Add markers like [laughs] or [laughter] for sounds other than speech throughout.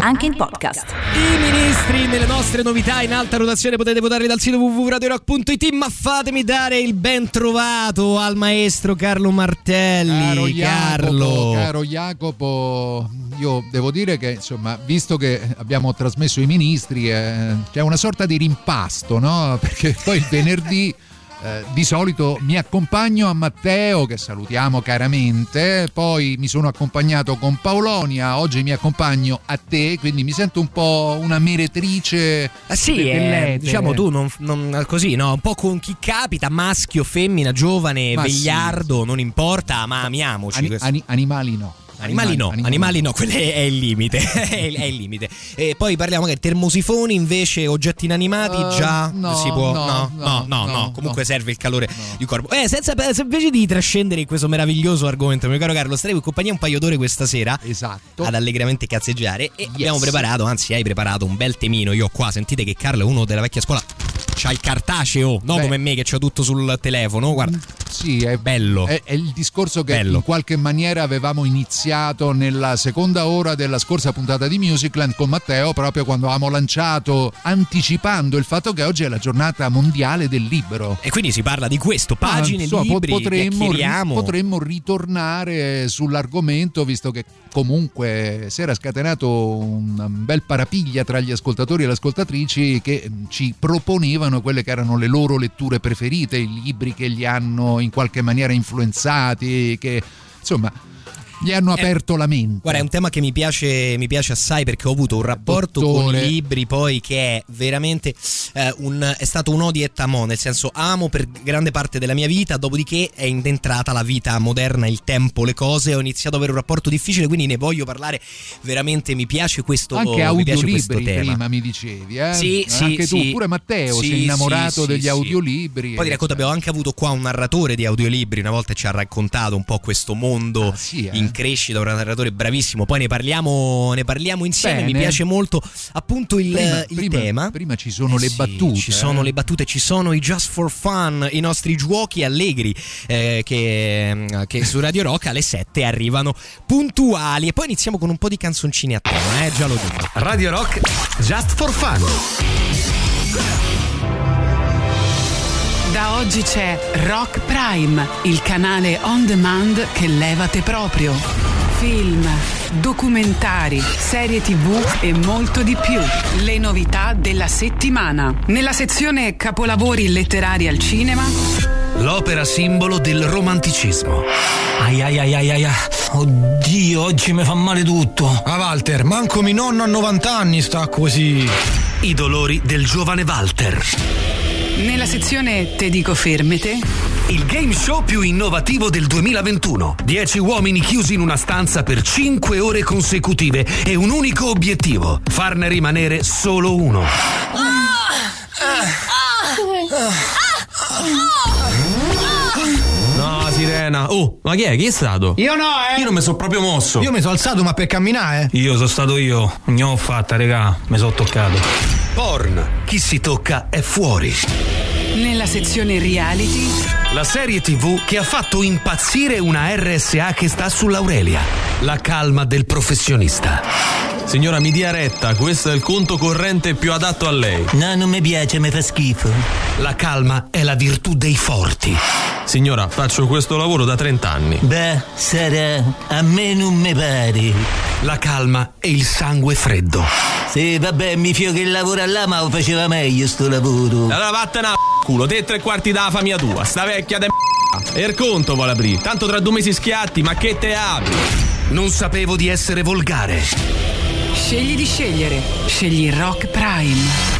Anche in podcast. I ministri nelle nostre novità in alta rotazione potete votarli dal sito www.radiorock.it ma fatemi dare il ben trovato al maestro Carlo Martelli. Caro Carlo. Jacopo, caro Jacopo, io devo dire che insomma, visto che abbiamo trasmesso i ministri, eh, c'è una sorta di rimpasto, no? [laughs] Perché poi il venerdì eh, di solito mi accompagno a Matteo, che salutiamo caramente, poi mi sono accompagnato con Paolonia, oggi mi accompagno a te, quindi mi sento un po' una meretrice. Ah, sì, eh, diciamo tu non, non- così, no? Un po' con chi capita, maschio, femmina, giovane, Ma sì, vegliardo, non importa, ma amiamoci. Ani- ani- animali no. Animali no, animali no, quello è il limite, [laughs] è il è il limite. E poi parliamo che termosifoni invece, oggetti inanimati, Uh, già no, si può... no, No, no, no, no, no, comunque no. serve il calore di corpo. Eh, senza, se invece di trascendere in questo meraviglioso argomento, mio caro Carlo, starei in compagnia un paio d'ore questa sera Esatto. ad allegramente cazzeggiare e abbiamo Yes. preparato, anzi hai preparato un bel temino, io ho qua, sentite che Carlo è uno della vecchia scuola, c'ha il cartaceo, no Beh. come me che c'ho tutto sul telefono, guarda, Sì, è bello. È, è il discorso che Bello. in qualche maniera avevamo iniziato nella seconda ora della scorsa puntata di Musicland con Matteo, proprio quando avevamo lanciato, anticipando il fatto che oggi è la giornata mondiale del libro. E quindi si parla di questo, pagine, Ah, insomma, libri, potremmo, chiacchieriamo. potremmo ritornare sull'argomento, visto che comunque si era scatenato un bel parapiglia tra gli ascoltatori e le ascoltatrici che ci proponevano quelle che erano le loro letture preferite, i libri che li hanno in qualche maniera influenzati, che insomma gli hanno aperto la mente. Eh, Guarda, è un tema che mi piace, mi piace assai perché ho avuto un rapporto con Dottore. i libri poi che è veramente eh, un, è stato un odi et amò, nel senso amo per grande parte della mia vita, dopodiché è entrata la vita moderna, il tempo, le cose, ho iniziato ad avere un rapporto difficile, quindi ne voglio parlare veramente, mi piace questo, Anche mi piace questo tema. prima mi dicevi, eh? Sì, sì, Anche tu, sì. pure Matteo, Sì, sei innamorato sì, degli sì, audiolibri. Poi ti racconto, abbiamo anche avuto qua un narratore di audiolibri, una volta ci ha raccontato un po' questo mondo Ah, sì, eh? In crescita, un narratore bravissimo, poi ne parliamo, ne parliamo insieme, mi Bene. piace molto appunto il, Prima- il prima- tema. prima ci sono Eh le sì, battute, Ci sono eh. le battute, ci sono i just for fun, i nostri giochi allegri eh, che, che su Radio Rock alle 7 arrivano puntuali. E poi iniziamo con un po' di canzoncini a tema, eh, già lo dico. Radio Rock Just for Fun. Da oggi c'è Rock Prime, il canale on demand che levate proprio. Film, documentari, serie tv e molto di più. Le novità della settimana. Nella sezione Capolavori letterari al cinema, L'opera simbolo del romanticismo. Ai ai ai ai ai. Oddio, oggi mi fa male tutto. Ah Walter, manco mio nonno a 90 anni sta così. I dolori del giovane Walter. Nella sezione Te dico fermete, Il game show più innovativo del 2021. 10 uomini chiusi in una stanza per 5 ore consecutive e un unico obiettivo: farne rimanere solo uno. No, sirena. Oh, ma chi è? Chi è stato? Io no, eh. Io non mi sono proprio mosso. Io mi sono alzato ma per camminare, eh. Io sono stato io. Ne ho fatta, regà. Mi sono toccato. Porn. Chi si tocca è fuori. nella sezione reality, La serie TV che ha fatto impazzire una RSA che sta sull'Aurelia. La calma del professionista. Signora, mi dia retta. Questo è il conto corrente più adatto a lei. No, non mi piace, mi fa schifo. La calma è la virtù dei forti. Signora, faccio questo lavoro da 30 anni. Beh, sarà. A me non mi pare. La calma è il sangue freddo. Sì, vabbè, mi fio che lavora là, ma lo faceva meglio sto lavoro. Allora vattene a culo, te tre quarti dalla famiglia tua. Sta vecchia de e il conto vuole aprire. Tanto tra due mesi schiatti, ma che te apri? Non sapevo di essere volgare. scegli di scegliere. Scegli Rock Prime.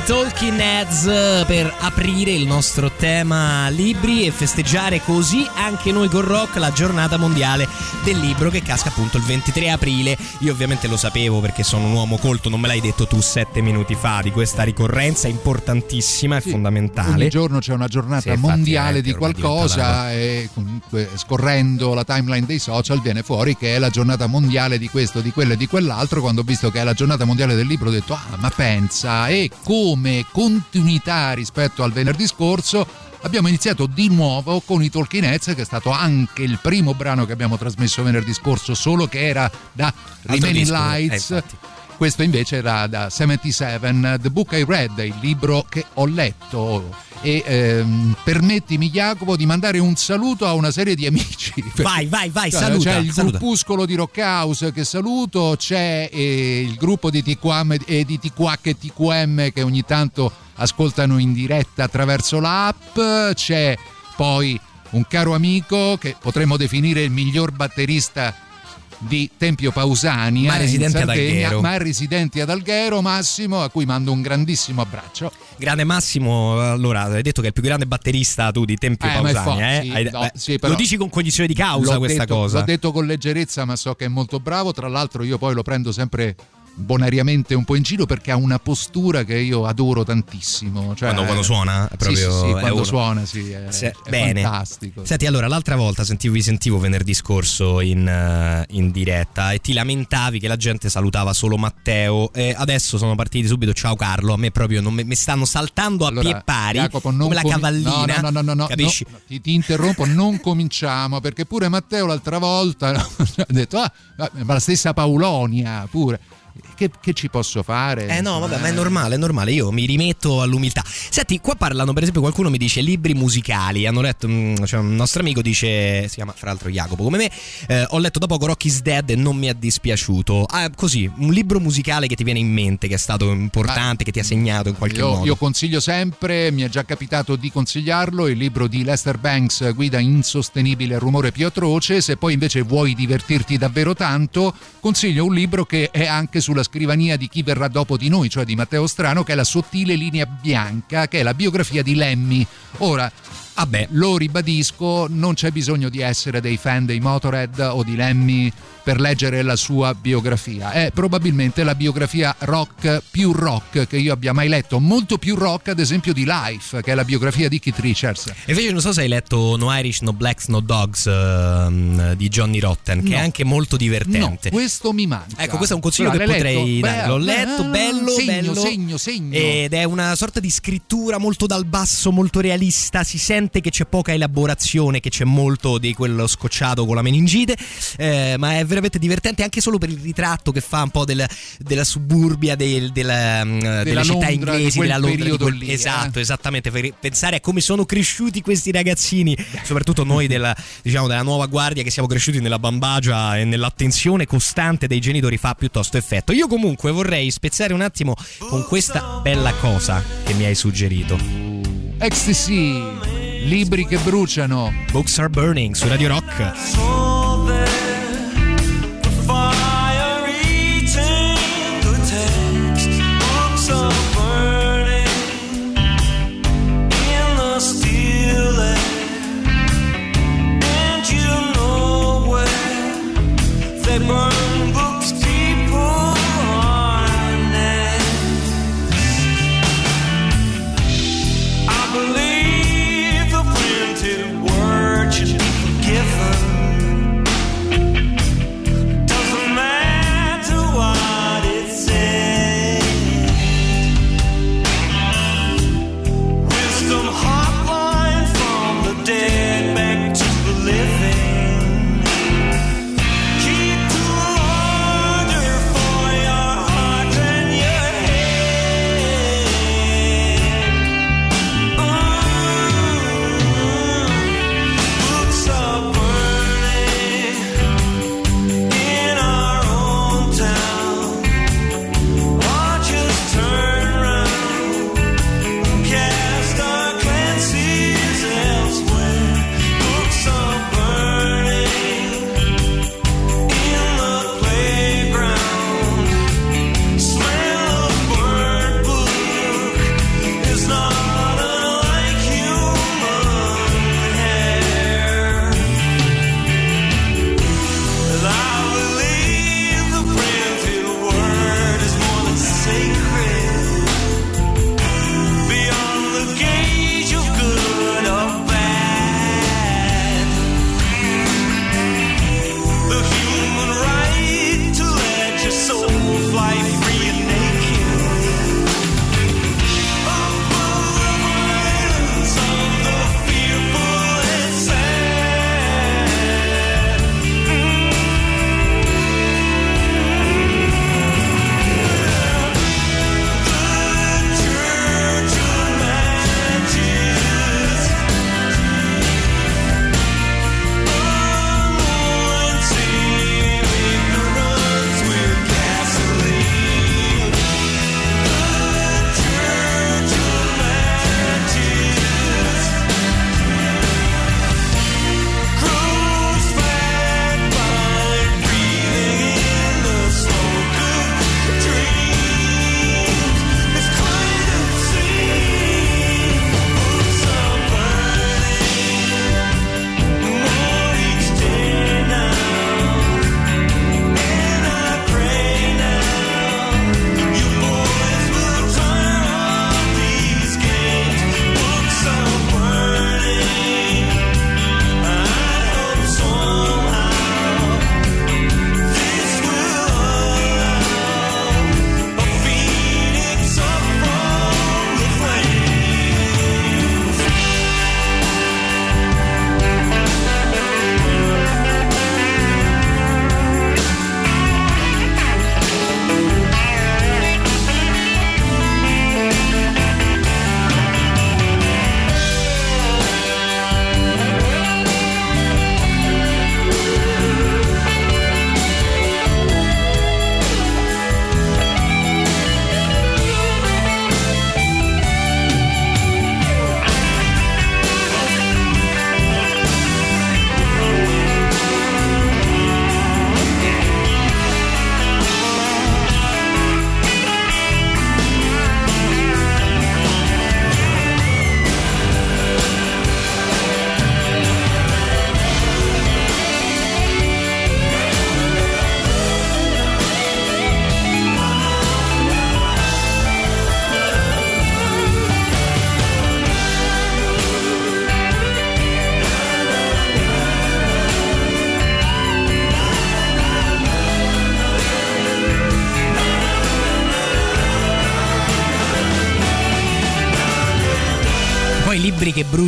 Talking Heads per aprire il nostro tema libri e festeggiare così anche noi con Rock la giornata mondiale del libro che casca appunto il 23 aprile. Io ovviamente lo sapevo perché sono un uomo colto, non me l'hai detto tu sette minuti fa di questa ricorrenza importantissima e fondamentale. Ogni giorno c'è una giornata Sì, mondiale eh, di qualcosa e comunque scorrendo la timeline dei social viene fuori che è la giornata mondiale di questo, di quello e di quell'altro. Quando ho visto che è la giornata mondiale del libro ho detto ah ma pensa e come continuità rispetto al venerdì scorso abbiamo iniziato di nuovo con i Talking Heads che è stato anche il primo brano che abbiamo trasmesso venerdì scorso solo che era da disco, eh, Lights infatti. Questo invece era da 77, The Book I Read, il libro che ho letto. E ehm, permettimi, Jacopo, di mandare un saluto a una serie di amici. [laughs] Vai, vai, vai, Cioè, saluta. C'è il saluta. gruppuscolo di Rock House che saluto, c'è eh, il gruppo di TQM e di TQH e TQM che ogni tanto ascoltano in diretta attraverso l'app, c'è poi un caro amico che potremmo definire il miglior batterista di Tempio Pausania Ma residente ad Alghero. ma residenti ad Alghero Massimo a cui mando un grandissimo abbraccio Grande Massimo, allora hai detto che è il più grande batterista tu di Tempio Eh, Pausania, eh? Hai- no, beh, sì, però- lo dici con cognizione di causa questa detto- cosa? L'ho detto con leggerezza, ma so che è molto bravo. Tra l'altro, io poi lo prendo sempre bonariamente un po' in giro perché ha una postura che io adoro tantissimo. Cioè, Quando- quando suona? È Sì, proprio- sì, sì, è quando uno. suona, sì, è, Se- è bene. fantastico. Senti, allora, l'altra volta sentivo, vi sentivo venerdì scorso in, eh, in diretta e ti lamentavi che la gente salutava solo Matteo. E adesso sono partiti subito. Ciao Carlo, a me proprio non mi, stanno saltando a Allora, pie pari Jacopo, come la cavallina. No, no, no, no, no, capisci? no, ti, ti interrompo, non [laughs] cominciamo perché pure Matteo l'altra volta [laughs] ha detto: Ah, ma la stessa Paulonia pure. Che, che ci posso fare? Eh no, vabbè, ma è normale, è normale, io mi rimetto all'umiltà. Senti, qua parlano, per esempio, qualcuno mi dice libri musicali. Hanno letto, mm, cioè un nostro amico dice, si chiama fra l'altro Jacopo come me, eh, ho letto da poco Rocky's Dead e non mi è dispiaciuto. Ah, così, un libro musicale che ti viene in mente, che è stato importante, che ti ha segnato in qualche Io, modo. io consiglio sempre, mi è già capitato di consigliarlo, il libro di Lester Banks, Guida insostenibile al rumore più atroce. Se poi invece vuoi divertirti davvero tanto, consiglio un libro che è anche sulla scrivania di chi verrà dopo di noi, cioè di Matteo Strano, che è La sottile linea bianca, che è la biografia di Lemmy. Ora, Vabbè, lo ribadisco, non c'è bisogno di essere dei fan dei Motorhead o di Lemmy per leggere la sua biografia. È probabilmente la biografia rock più rock che io abbia mai letto, molto più rock ad esempio di Life, che è la biografia di Keith Richards. E invece non so se hai letto No Irish, No Blacks, No Dogs ehm, di Johnny Rotten, che No. è anche molto No, divertente. questo mi manca. Ecco, questo è un consiglio Allora, che potrei letto? dare. L'ho letto, bello, segno, bello. segno, segno. Ed è una sorta di scrittura molto dal basso, molto realista. Si sente che c'è poca elaborazione, che c'è molto di quello scocciato con la meningite. eh, ma è veramente divertente anche solo per il ritratto che fa un po' del- della suburbia, del- della, mm, delle città inglesi, quel della Londra. quel- lì, eh. esatto, esattamente. Per pensare a come sono cresciuti questi ragazzini, soprattutto noi [laughs] della, diciamo, della nuova guardia che siamo cresciuti nella bambagia e nell'attenzione costante dei genitori fa piuttosto effetto. Io comunque vorrei spezzare un attimo con questa bella cosa che mi hai suggerito. Ecstasy, libri che bruciano. Books are burning su Radio Rock. They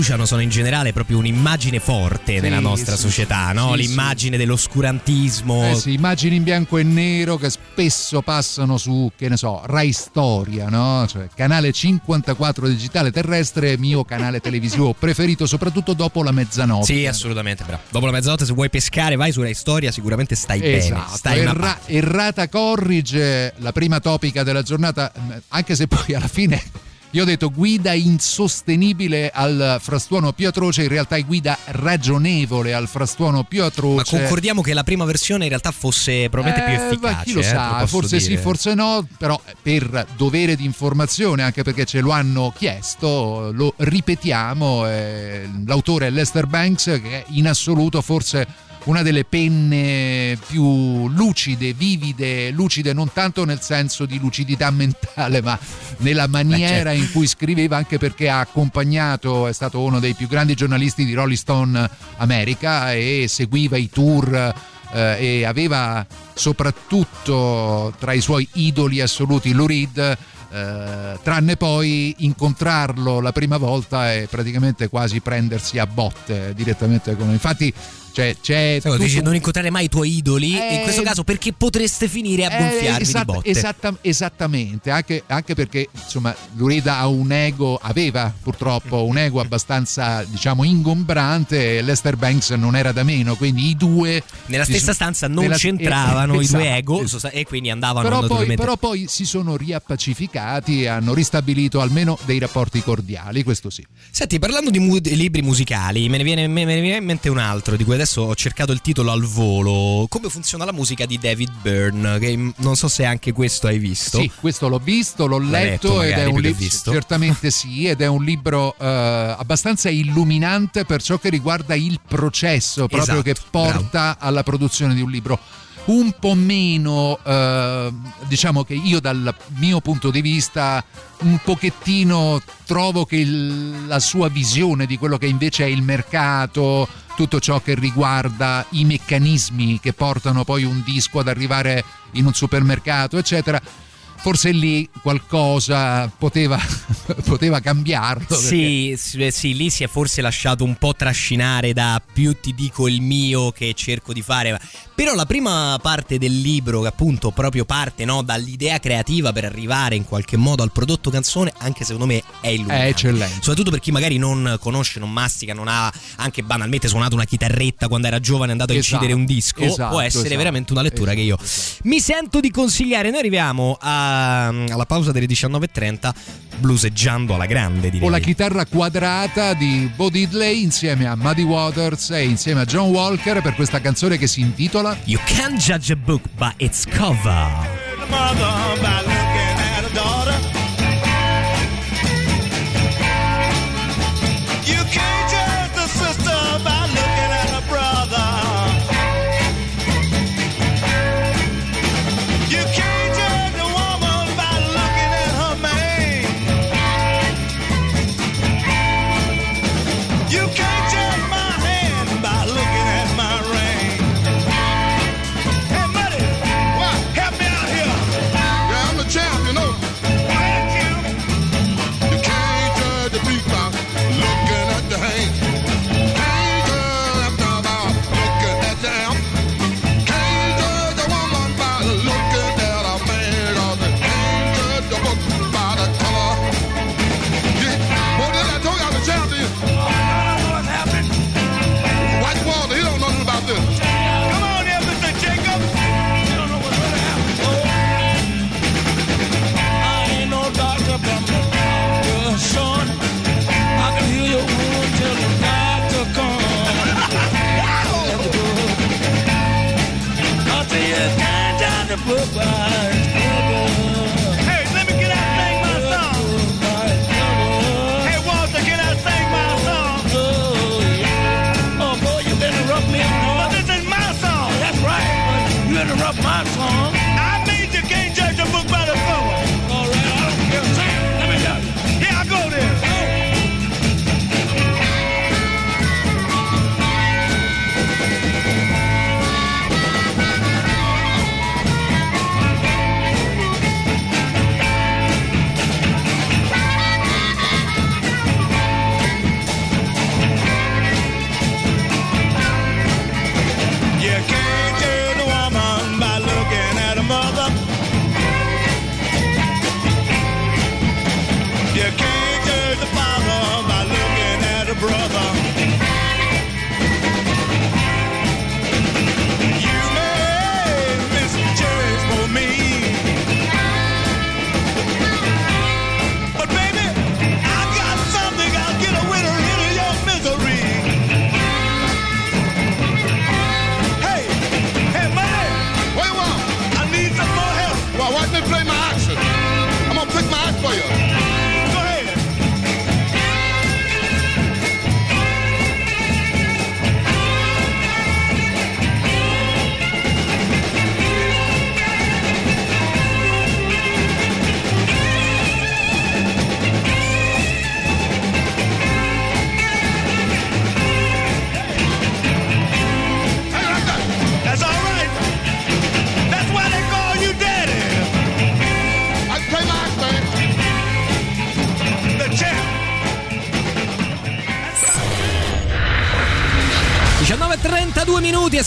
bruciano sono in generale proprio un'immagine forte Sì, nella nostra sì, società, no? sì, L'immagine dell'oscurantismo. Eh sì, immagini in bianco e nero che spesso passano su, che ne so, Rai Storia, no? Cioè, canale 54 digitale terrestre, mio canale televisivo [laughs] preferito, soprattutto dopo la mezzanotte. Sì, assolutamente, bravo. Dopo la mezzanotte, se vuoi pescare, vai su Rai Storia, sicuramente stai bene. Esatto, Stai una Erra- errata corrige la prima topica della giornata, anche se poi alla fine io ho detto guida insostenibile al frastuono più atroce, in realtà è guida ragionevole al frastuono più Ma atroce. concordiamo che la prima versione in realtà fosse probabilmente più Eh, efficace. ma chi lo eh, sa, posso forse sì, dire. forse no, però per dovere di informazione, anche perché ce lo hanno chiesto, lo ripetiamo, eh, l'autore è Lester Banks che in assoluto forse una delle penne più lucide, vivide, lucide non tanto nel senso di lucidità [laughs] mentale, ma nella maniera certo. in cui scriveva, anche perché ha accompagnato, è stato uno dei più grandi giornalisti di Rolling Stone America e seguiva i tour eh, e aveva soprattutto tra i suoi idoli assoluti Lou Reed eh, tranne poi incontrarlo la prima volta e praticamente quasi prendersi a botte direttamente con infatti cioè, c'è quando tutto dici non incontrare mai i tuoi idoli, Eh, in questo caso perché potreste finire a eh, gonfiarvi esatt- di botte. esatta- esattamente, anche, anche perché insomma Lurida ha un ego, aveva purtroppo un ego abbastanza diciamo ingombrante e Lester Banks non era da meno, quindi i due Nella stessa so- stanza non nella- c'entravano eh, i due esatto, ego esatto. e quindi andavano Però poi, però poi si sono riappacificati e hanno ristabilito almeno dei rapporti cordiali, questo sì. Senti, parlando di, mu- libri musicali, me ne, viene, me ne viene in mente un altro di cui adesso ho cercato il titolo al volo. Come funziona la musica di David Byrne? Che non so se anche questo hai visto. Sì, questo l'ho visto, l'ho letto, letto ed è un libro certamente sì, ed è un libro eh, abbastanza illuminante per ciò che riguarda il processo proprio Esatto, che porta alla produzione di un libro. Un po' meno, eh, diciamo che io dal mio punto di vista un pochettino trovo che il- la sua visione di quello che invece è il mercato, tutto ciò che riguarda i meccanismi che portano poi un disco ad arrivare in un supermercato, eccetera. Forse lì qualcosa poteva, [laughs] poteva cambiarlo. perché- Sì, sì, sì, lì si è forse lasciato un po' trascinare da più ti dico il mio che cerco di fare. Però la prima parte del libro, che appunto proprio parte no, dall'idea creativa per arrivare in qualche modo al prodotto canzone, anche secondo me è illuminante. È eccellente. Soprattutto per chi magari non conosce, non mastica, non ha anche banalmente suonato una chitarretta quando era giovane e è andato a Esatto, incidere un disco, esatto, può essere esatto, veramente una lettura che io esatto. mi sento di consigliare. Noi arriviamo a- alla pausa delle 19.30 bluseggiando alla grande direi. o la chitarra quadrata di Bo Diddley insieme a Muddy Waters e insieme a John Walker per questa canzone che si intitola You can't judge a book by its cover.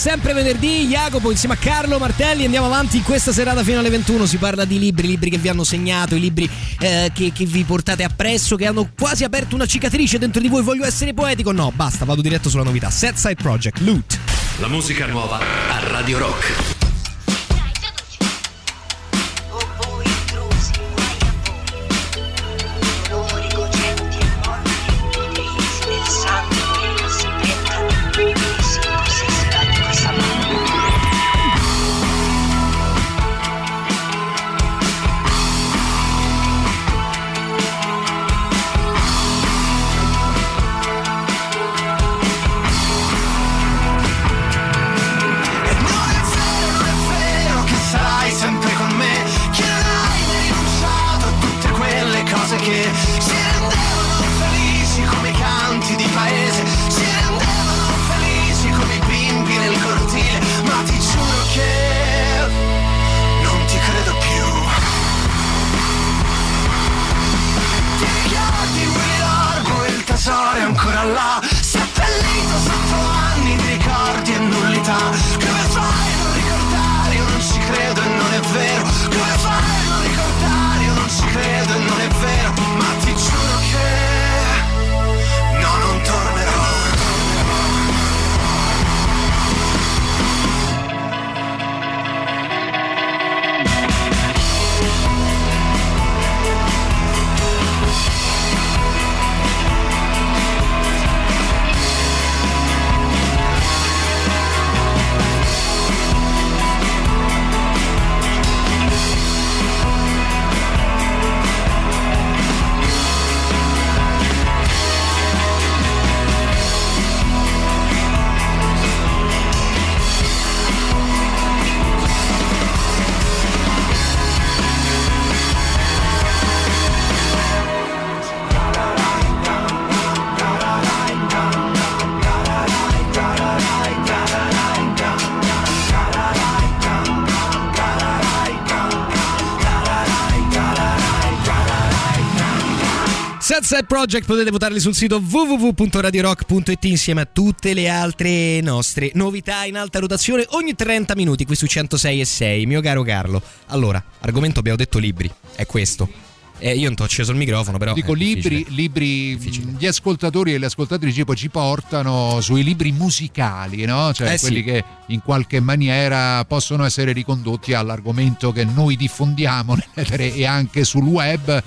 Sempre venerdì. Jacopo insieme a Carlo Martelli andiamo avanti in questa serata fino alle 21. Si parla di libri, libri che vi hanno segnato, i libri eh, che, che vi portate appresso, che hanno quasi aperto una cicatrice dentro di voi. Voglio essere poetico? No, basta, vado diretto sulla novità. Set Side Project, Loot. La musica nuova a Radio Rock. Project potete votarli sul sito www.radiorock.it insieme a tutte le altre nostre novità in alta rotazione ogni 30 minuti qui su 106 e 6. Mio caro Carlo. Allora, argomento abbiamo detto libri, è questo. Eh, io non ti ho acceso il microfono, però. Dico libri, libri gli ascoltatori e le ascoltatrici poi ci portano sui libri musicali, no? Cioè Eh, quelli sì. che in qualche maniera possono essere ricondotti all'argomento che noi diffondiamo [laughs] e anche sul web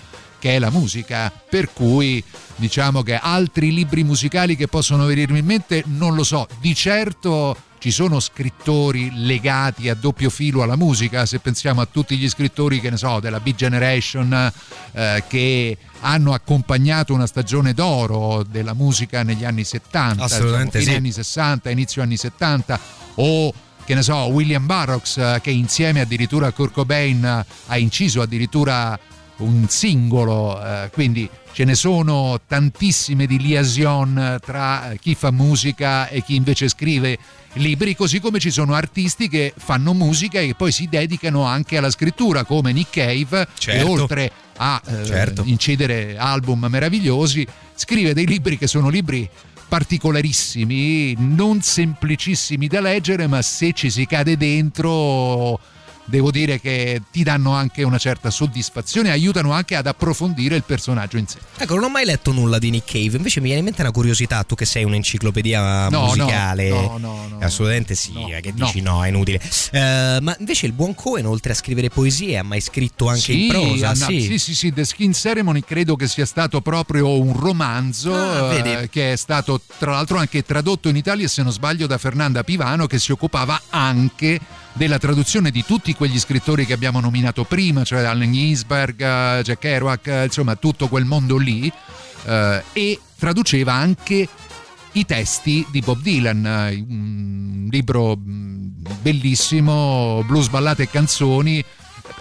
che è la musica, per cui diciamo che altri libri musicali che possono venirmi in mente non lo so, di certo ci sono scrittori legati a doppio filo alla musica, se pensiamo a tutti gli scrittori che ne so, della Big Generation eh, che hanno accompagnato una stagione d'oro della musica negli anni 70, Assolutamente diciamo, fine sì. anni 60, inizio anni 70 o che ne so, William Burroughs eh, che insieme addirittura a Kurt Cobain eh, ha inciso addirittura un singolo, eh, quindi ce ne sono tantissime di liaison eh, tra eh, chi fa musica e chi invece scrive libri, così come ci sono artisti che fanno musica e poi si dedicano anche alla scrittura, come Nick Cave, che Certo. oltre a eh, Certo. incidere album meravigliosi, scrive dei libri che sono libri particolarissimi, non semplicissimi da leggere, ma se ci si cade dentro devo dire che ti danno anche una certa soddisfazione, aiutano anche ad approfondire il personaggio in sé. Ecco, non ho mai letto nulla di Nick Cave, invece mi viene in mente una curiosità, tu che sei un'enciclopedia No, musicale. no, no, no, Assolutamente sì, eh, che dici no, è inutile. Eh, ma invece il buon Cohen, oltre a scrivere poesie, ha mai scritto anche in prosa? Anna- sì. sì, sì, sì, The Skin Ceremony credo che sia stato proprio un romanzo Ah, vedi. che è stato tra l'altro anche tradotto in Italia, se non sbaglio, da Fernanda Pivano che si occupava anche della traduzione di tutti quegli scrittori che abbiamo nominato prima, cioè Allen Ginsberg, eh, Jack Kerouac, eh, insomma tutto quel mondo lì eh, e traduceva anche i testi di Bob Dylan, eh, un libro mh, bellissimo, blues, ballate e canzoni,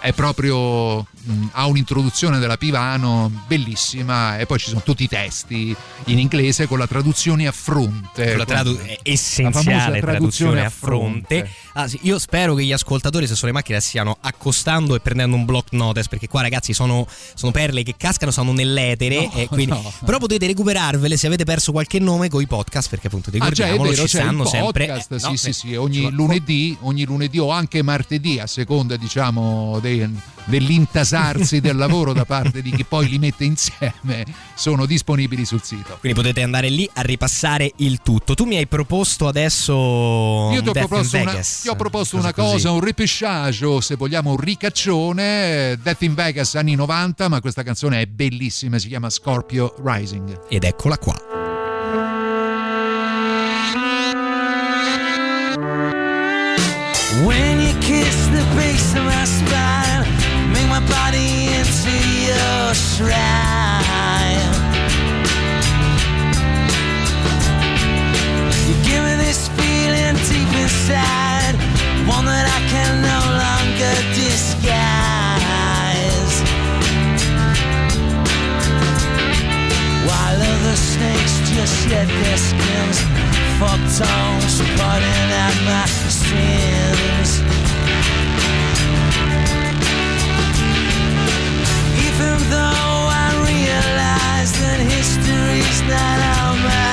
è proprio mh, ha un'introduzione della Pivano bellissima e poi ci sono tutti i testi in inglese con la traduzione a fronte. la tradu- è la essenziale famosa traduzione a fronte. Ah, sì, io spero che gli ascoltatori, se sono in macchina, stiano accostando e prendendo un block notice. Perché qua, ragazzi, sono, sono perle che cascano, sono nell'etere. No, e quindi- no. Però potete recuperarvele se avete perso qualche nome con i podcast. Perché appunto Ah, già, ricordiamolo, vero, ci stanno sempre. podcast, eh, sì, no, sì, eh, sì, ogni ci- lunedì, ogni lunedì o anche martedì, a seconda, diciamo, dei- dell'intasarsi del lavoro da parte di chi poi li mette insieme, sono disponibili sul sito. Quindi potete andare lì a ripassare il tutto. Tu mi hai proposto adesso. Io ti ho Death in proposto, una, Vegas. ti ho proposto Cosa una cosa, così. un repechage o se vogliamo un ricaccione, Death in Vegas anni 90, ma questa canzone è bellissima, si chiama Scorpio Rising. Ed eccola qua. Shrine. You give me this feeling deep inside, one that I can no longer disguise. While other snakes just shed their skins, fuck tongues putting at my sins. Though I realize that history's not on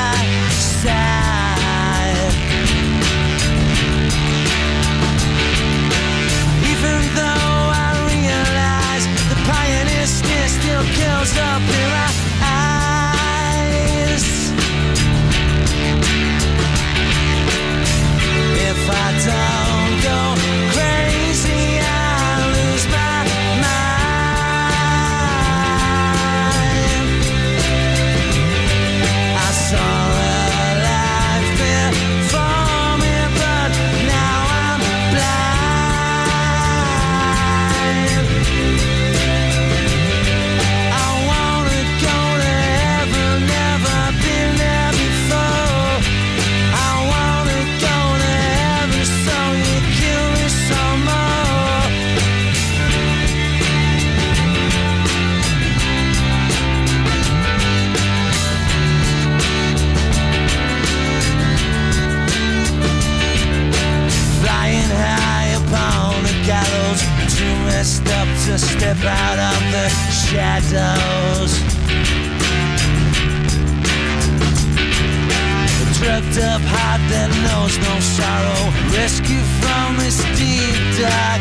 knows no sorrow, rescue from this deep dark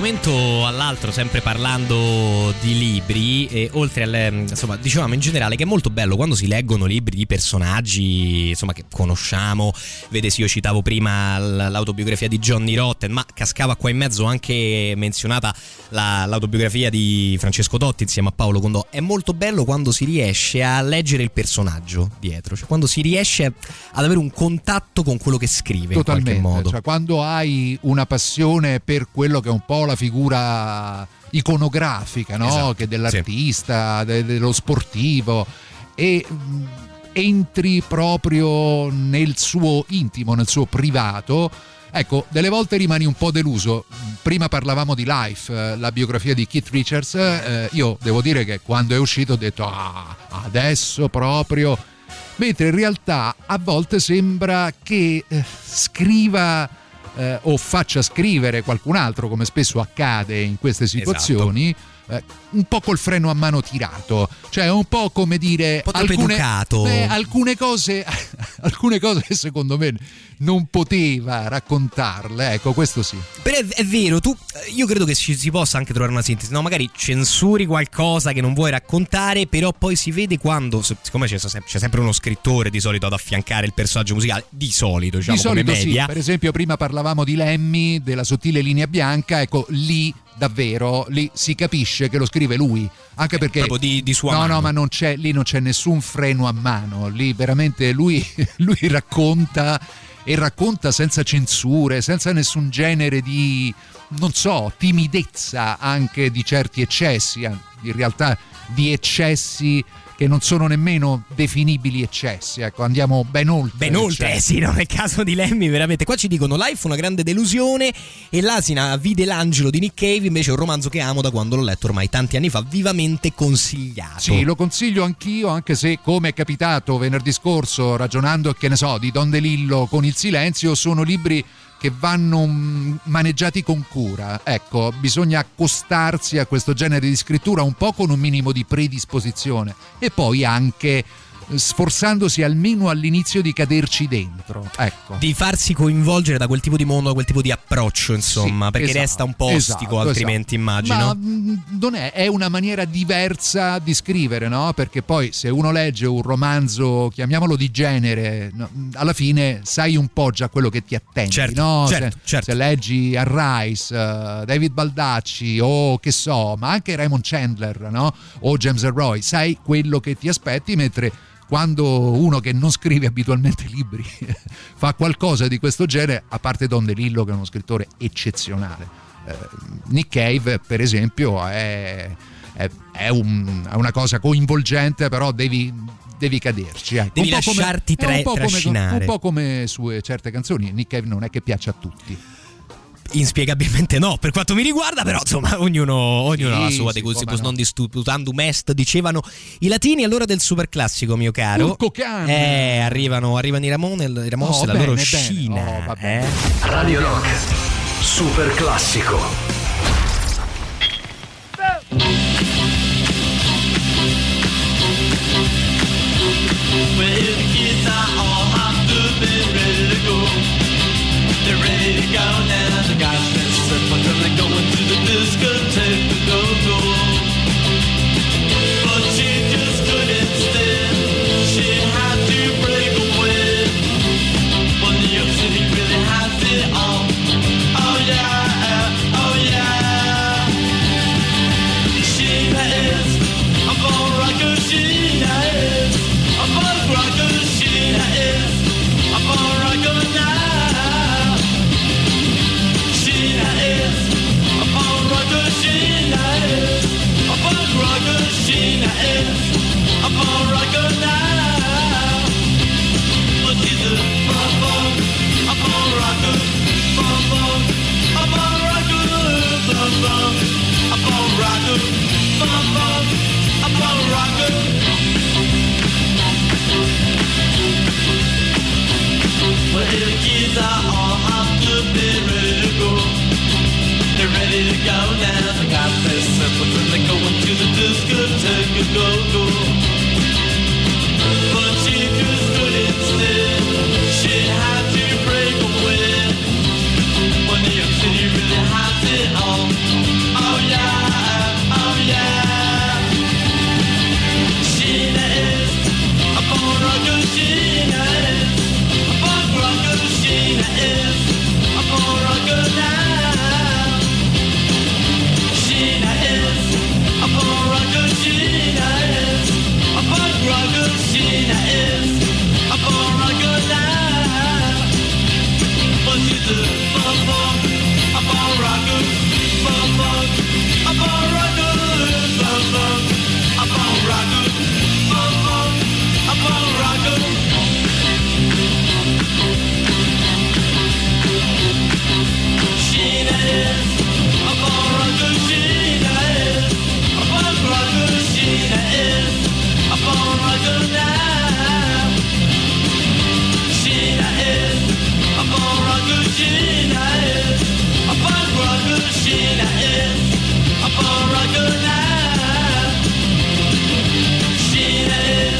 argomento all'altro, sempre parlando di libri, e oltre al, ehm, insomma, dicevamo in generale che è molto bello quando si leggono libri di personaggi, insomma, che conosciamo. Vedesi, io citavo prima l'autobiografia di Johnny Rotten, ma cascava qua in mezzo anche menzionata la- l'autobiografia di Francesco Totti insieme a Paolo Condò. È molto bello quando si riesce a leggere il personaggio dietro, cioè quando si riesce ad avere un contatto con quello che scrive in qualche Totalmente, modo. cioè quando hai una passione per quello che è un po' la figura iconografica, no? Esatto, che dell'artista, de- dello sportivo e mh, entri proprio nel suo intimo, nel suo privato. Ecco, delle volte rimani un po' deluso. Prima parlavamo di Life, eh, la biografia di Keith Richards. eh, io devo dire che quando è uscito ho detto, ah, adesso proprio mentre in realtà a volte sembra che eh, scriva eh, o faccia scrivere qualcun altro, come spesso accade in queste situazioni. eh, Un po' col freno a mano tirato, cioè un po' come dire po' alcune, beh, alcune cose, [laughs] alcune cose che secondo me non poteva raccontarle. Ecco, questo sì. Però è, è vero, tu, io credo che ci si possa anche trovare una sintesi. No, magari censuri qualcosa che non vuoi raccontare, però poi si vede quando, siccome c'è, c'è sempre uno scrittore di solito ad affiancare il personaggio musicale, di solito, diciamo, di solito come media. sì, per esempio prima parlavamo di Lemmy, della sottile linea bianca, ecco lì davvero lì si capisce che lo scrive lui, anche perché proprio di- di sua No, mano. no, ma non c'è lì non c'è nessun freno a mano, lì veramente lui, [laughs] lui racconta e racconta senza censure, senza nessun genere di non so, timidezza anche di certi eccessi, an- in realtà di eccessi che non sono nemmeno definibili eccessi, ecco, andiamo ben oltre. Ben oltre, eh sì, no, nel caso di Lemmy, veramente. Qua ci dicono Life una grande delusione e l'asina vide l'angelo di Nick Cave, invece è un romanzo che amo da quando l'ho letto ormai tanti anni fa, vivamente consigliato. Sì, lo consiglio anch'io, anche se come è capitato venerdì scorso ragionando, che ne so, di Don DeLillo con il silenzio, sono libri che vanno mm, maneggiati con cura. Ecco, bisogna accostarsi a questo genere di scrittura un po' con un minimo di predisposizione e poi anche sforzandosi almeno all'inizio di caderci dentro. Ecco. Di farsi coinvolgere da quel tipo di mondo, da quel tipo di approccio, insomma, Sì, perché esatto, resta un po' ostico esatto, altrimenti, esatto. immagino. Ma mh, non è, è una maniera diversa di scrivere, no? Perché poi se uno legge un romanzo, chiamiamolo di genere, no, mh, alla fine sai un po' già quello che ti attendi, Certo, no? certo, se, se leggi a Rice, eh, David Baldacci o che so, ma anche Raymond Chandler, no? O James Roy, sai quello che ti aspetti, mentre quando uno che non scrive abitualmente libri [laughs] fa qualcosa di questo genere, a parte Don DeLillo che è uno scrittore eccezionale, eh, Nick Cave per esempio è, è- è un- è una cosa coinvolgente, però devi, devi caderci. ecco. Devi Un po' come- lasciarti è un tra- po' come- un po' come su certe canzoni, Nick Cave non è che piaccia a tutti. Inspiegabilmente no, per quanto mi riguarda, però insomma, ognuno, ognuno Sì, ha la sua sì, de gustibus non disputandum est, dicevano i latini allora del super classico, mio caro. Eh, arrivano, arrivano i Ramone, i Ramos Oh, e la bene, loro bene. scina. Oh, eh. Radio Rock, super take a go, go.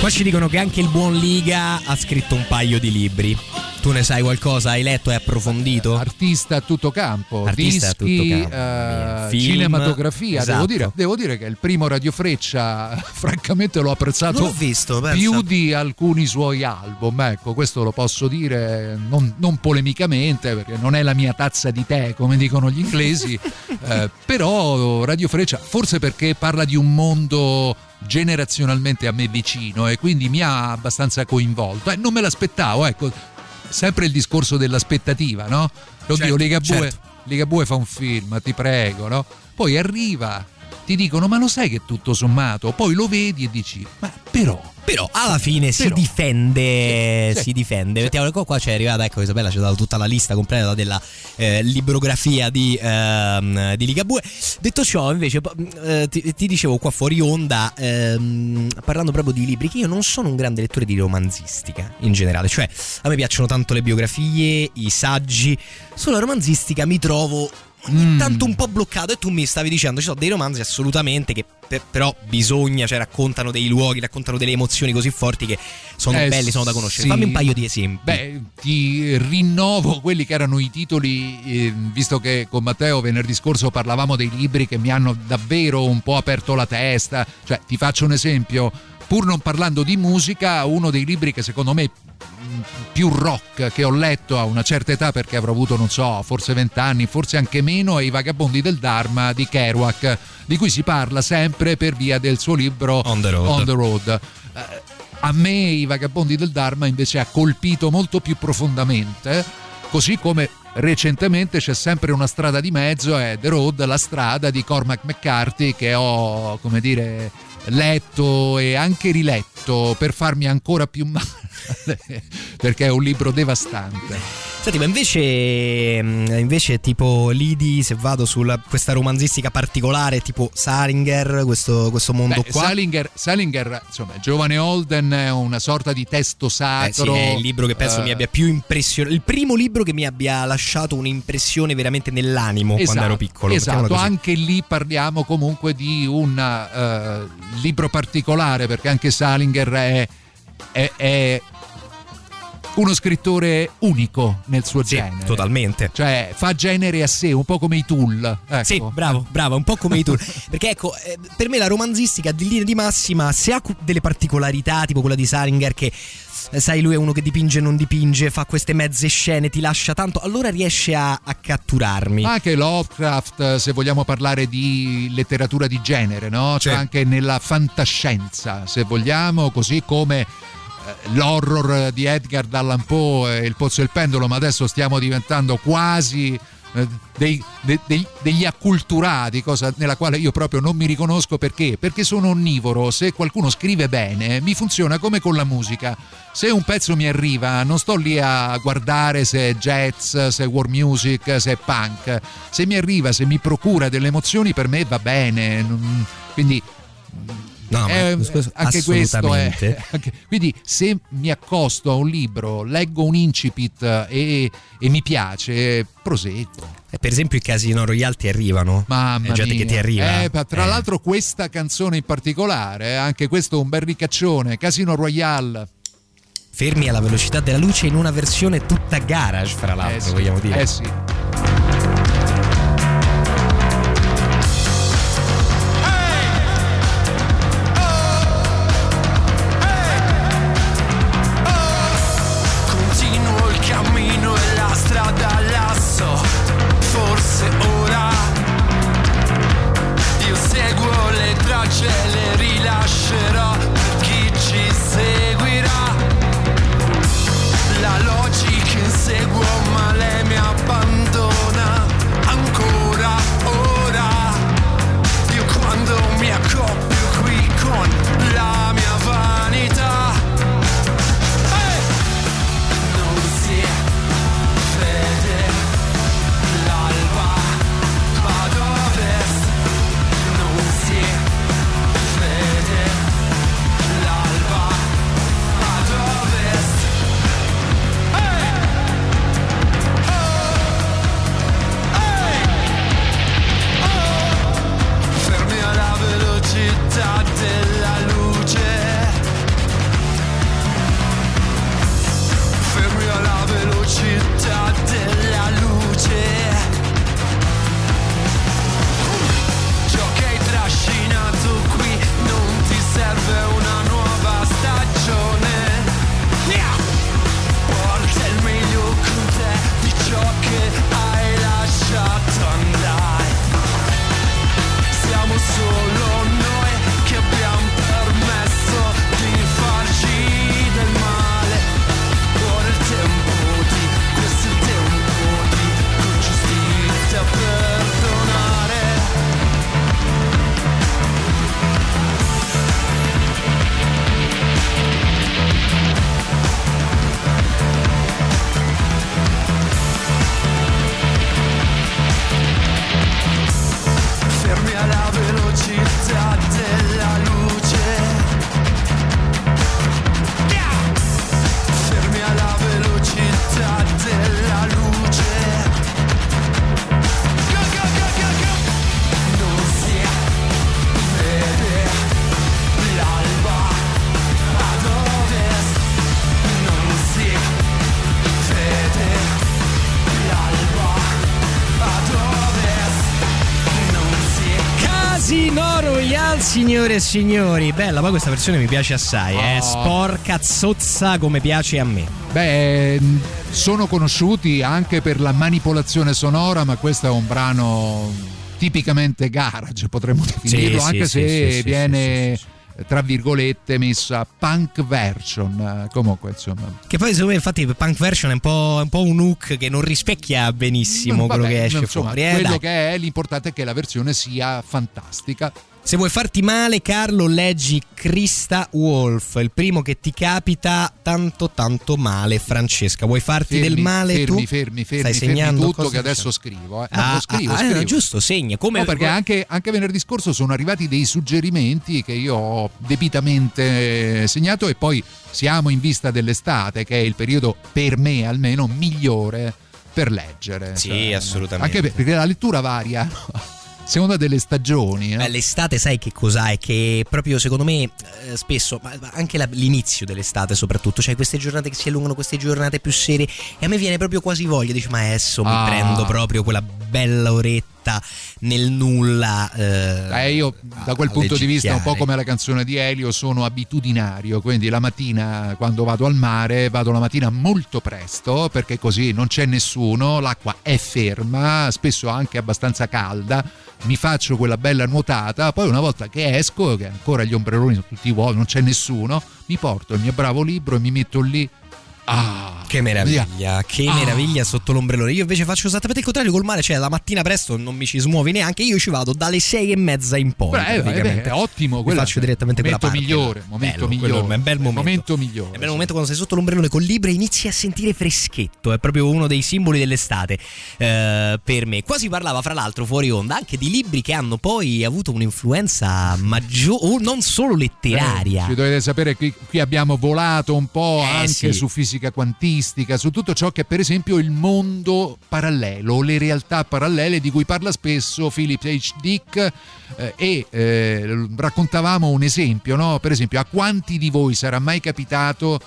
Ci dicono che anche il buon Liga ha scritto un paio di libri. Tu ne sai qualcosa? Hai letto e approfondito? Artista a tutto campo, Artista a dischi, tutto campo, film, cinematografia. esatto. Devo, dire, devo dire che il primo Radio Freccia, [laughs] francamente, l'ho apprezzato l'ho visto, più di alcuni suoi album. Ecco, questo lo posso dire non, non polemicamente, perché non è la mia tazza di tè, come dicono gli inglesi. [laughs] eh, però Radio Freccia, forse perché parla di un mondo generazionalmente a me vicino e quindi mi ha abbastanza coinvolto. Eh, non me l'aspettavo, ecco, sempre il discorso dell'aspettativa, no? Oddio, Certo, Ligabue, certo. Ligabue fa un film, ti prego, no? Poi arriva, ti dicono, ma lo sai che tutto sommato? Poi lo vedi e dici, ma però... Però alla fine si Però. difende, Sì, si difende. Mettiamo qua, qua c'è arrivata, ecco Isabella ci ha dato tutta la lista completa della eh, librografia di, ehm, di Ligabue. Detto ciò, invece, po- eh, ti, ti dicevo qua fuori onda, ehm, parlando proprio di libri, che io non sono un grande lettore di romanzistica in generale. Cioè, a me piacciono tanto le biografie, i saggi. Sulla romanzistica mi trovo ogni tanto un po' bloccato e tu mi stavi dicendo ci sono dei romanzi assolutamente che per- però bisogna, cioè raccontano dei luoghi, raccontano delle emozioni così forti che sono Eh, belli, sono da conoscere. sì. Fammi un paio di esempi. Beh, ti rinnovo quelli che erano i titoli, eh, visto che con Matteo venerdì scorso parlavamo dei libri che mi hanno davvero un po' aperto la testa. Cioè, ti faccio un esempio, pur non parlando di musica, uno dei libri che secondo me più rock che ho letto a una certa età perché avrò avuto non so forse vent'anni forse anche meno è I Vagabondi del Dharma di Kerouac di cui si parla sempre per via del suo libro On the Road. On the Road. Eh, a me i Vagabondi del Dharma invece ha colpito molto più profondamente così come recentemente c'è sempre una strada di mezzo è The Road la strada di Cormac McCarthy che ho come dire letto e anche riletto per farmi ancora più male [laughs] perché è un libro devastante Senti, ma invece, mh, invece tipo Lidi, se vado su questa romanzistica particolare, tipo Salinger, questo, questo mondo Beh, qua. Salinger, Salinger, insomma, Giovane Holden è una sorta di testo Eh sì, sacro. è il libro che penso eh, mi abbia più impressionato. Il primo libro che mi abbia lasciato un'impressione veramente nell'animo quando ero piccolo. Esatto, anche lì parliamo comunque di un eh, libro particolare perché anche Salinger è, è- è uno scrittore unico nel suo Sì, genere. totalmente. Cioè fa genere a sé, un po' come i Tool. Ecco. Sì, bravo, bravo, un po' come i tour. [laughs] Perché ecco, eh, per me la romanzistica di linea di massima, se ha delle particolarità, tipo quella di Salinger, che sai, lui è uno che dipinge e non dipinge, fa queste mezze scene, ti lascia tanto, allora riesce a, a catturarmi. Anche Lovecraft, eh, se vogliamo parlare di letteratura di genere, no? Cioè Sì. anche nella fantascienza, se vogliamo, così come eh, l'horror di Edgar Allan Poe e Il pozzo e il pendolo, ma adesso stiamo diventando quasi eh, dei- de- dei- degli acculturati, cosa nella quale io proprio non mi riconosco perché? Perché sono onnivoro, se qualcuno scrive bene mi funziona come con la musica, se un pezzo mi arriva non sto lì a guardare se è jazz, se è world music, se è punk, se mi arriva, se mi procura delle emozioni per me va bene, non- quindi No, ma eh, questo- anche questo è [laughs] anche- quindi se mi accosto a un libro leggo un incipit e, e mi piace proseguo Eh, Per esempio i Casino Royale ti arrivano. Mamma È gente mia. che ti arriva. Eh, tra Eh. l'altro questa canzone in particolare, eh, anche questo è un bel ricaccione, Casino Royale. Fermi alla velocità della luce in una versione tutta garage, fra l'altro, Eh sì, vogliamo dire. Eh sì. Signori. Bella, poi questa versione mi piace assai, eh. Oh. Sporca zozza come piace a me. Beh, mh, sono conosciuti anche per la manipolazione sonora, ma questo è un brano tipicamente garage, potremmo definirlo, sì, anche sì, se sì, viene tra virgolette messa punk version. Comunque, insomma, Che poi secondo me infatti punk version è un po', un po' un hook che non rispecchia benissimo quello Vabbè, che esce insomma, fuori. eh, quello dai. che è l'importante è che la versione sia fantastica. Se vuoi farti male, Carlo, leggi Krista Wolf, il primo che ti capita tanto tanto male, Francesca. Vuoi farti Fermi, del male fermi, tu? fermi, fermi, Stai fermi tutto che adesso facciamo? scrivo. eh. No, Ah, lo scrivo, ah, ah, scrivo. giusto, segna. Come No, perché anche, anche venerdì scorso sono arrivati dei suggerimenti che io ho debitamente segnato e poi siamo in vista dell'estate, che è il periodo per me almeno migliore per leggere. Sì, Cioè, assolutamente. Anche per- perché la lettura varia [laughs] no? Seconda delle stagioni. no? Beh, l'estate sai che cos'ha? È che proprio secondo me eh, spesso, ma ma anche la- l'inizio dell'estate soprattutto, cioè queste giornate che si allungano, queste giornate più serie e a me viene proprio quasi voglia, dici ma adesso Ah. mi prendo proprio quella bella oretta nel nulla. Eh, Eh, io da quel punto di vista, un po' come la canzone di Elio, sono abitudinario, quindi la mattina quando vado al mare vado la mattina molto presto perché così non c'è nessuno, l'acqua è ferma, spesso anche abbastanza calda, mi faccio quella bella nuotata, poi una volta che esco, che ancora gli ombrelloni sono tutti vuoti, non c'è nessuno, mi porto il mio bravo libro e mi metto lì. Ah, Che meraviglia, che Ah. meraviglia sotto l'ombrellone. Io invece faccio esattamente il contrario col mare, cioè la mattina presto non mi ci smuovi neanche, io ci vado dalle sei e mezza in poi. Beh, eh, beh, è ottimo, Mi quella- faccio direttamente quella momento parte. migliore, momento Bello, migliore. quello è un bel momento. Momento migliore. È un bel momento quando sei sotto l'ombrellone col libro e inizi a sentire freschetto, è proprio uno dei simboli dell'estate eh, per me. Qua si parlava fra l'altro fuori onda anche di libri che hanno poi avuto un'influenza maggiore, non solo letteraria. Eh, ci dovete sapere, qui, qui abbiamo volato un po' Eh, anche sì. su fisica quantistica, su tutto ciò che è per esempio il mondo parallelo, le realtà parallele di cui parla spesso Philip H. Dick eh, e eh, raccontavamo un esempio, no? per esempio a quanti di voi sarà mai capitato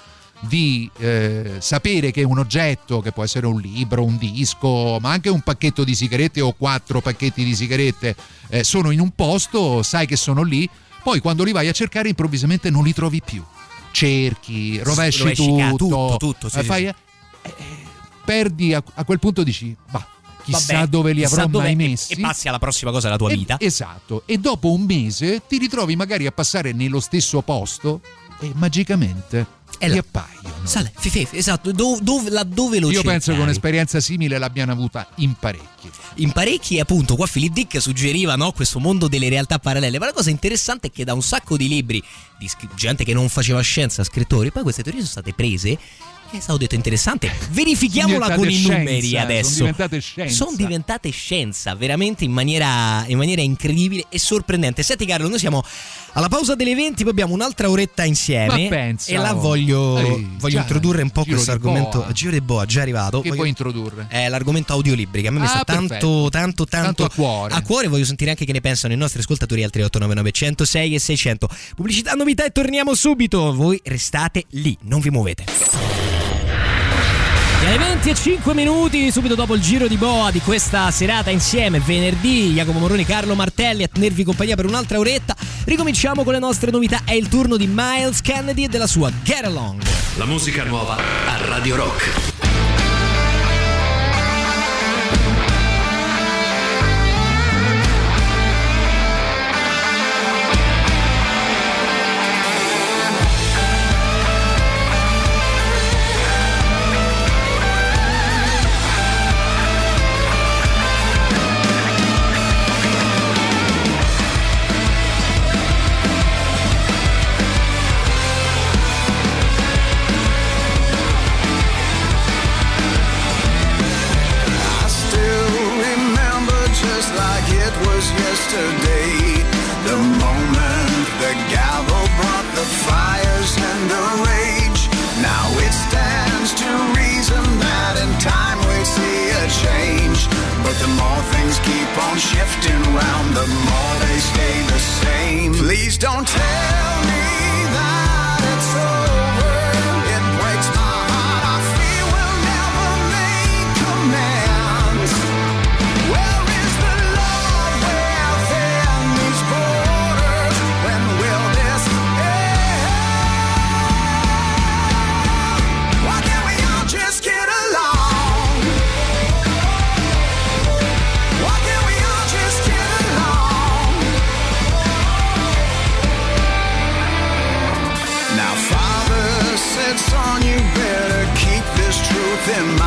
di eh, sapere che un oggetto, che può essere un libro, un disco, ma anche un pacchetto di sigarette o quattro pacchetti di sigarette, eh, sono in un posto, sai che sono lì, poi quando li vai a cercare improvvisamente non li trovi più. Cerchi, rovesci, Rovesci tutto, tutto, tutto, sì, fai- sì. eh, perdi a, a quel punto dici, bah, chissà Vabbè, dove li avrò dove- mai e- messi. E, passi alla prossima cosa della tua E- vita. Esatto, e dopo un mese ti ritrovi magari a passare nello stesso posto e magicamente E là. riappaiono. Sale, fife, esatto, do- dove- laddove lo Io penso che un'esperienza simile l'abbiano avuta in parecchi. In parecchi, appunto, qua Philip Dick suggeriva no, questo mondo delle realtà parallele. Ma la cosa interessante è che da un sacco di libri di gente che non faceva scienza, scrittori, poi queste teorie sono state prese. È stato detto interessante. Verifichiamola con i numeri adesso. sono diventate scienza. Sono diventate scienza, veramente in maniera, in maniera incredibile e sorprendente. Senti, Carlo, noi siamo alla pausa delle 20, poi abbiamo un'altra oretta insieme. Pensa, e là oh. voglio, Ehi, voglio già, introdurre un po' questo argomento. Giro di Boa, già arrivato. Che Voglio- puoi introdurre? è l'argomento audiolibri che a me mi Ah, sta tanto, tanto, tanto, Tanto a cuore. A cuore voglio sentire anche che ne pensano i nostri ascoltatori al 3899 106 e 600. Pubblicità, novità e torniamo subito. Voi restate lì, non vi muovete. Alle 20 e 5 minuti, subito dopo il giro di boa di questa serata insieme, venerdì, Jacopo Moroni, Carlo Martelli a tenervi compagnia per un'altra oretta. Ricominciamo con le nostre novità. È il turno di Miles Kennedy e della sua Get Along. La musica nuova a Radio Rock. Things keep on shifting round, the more they stay the same. Please don't tell within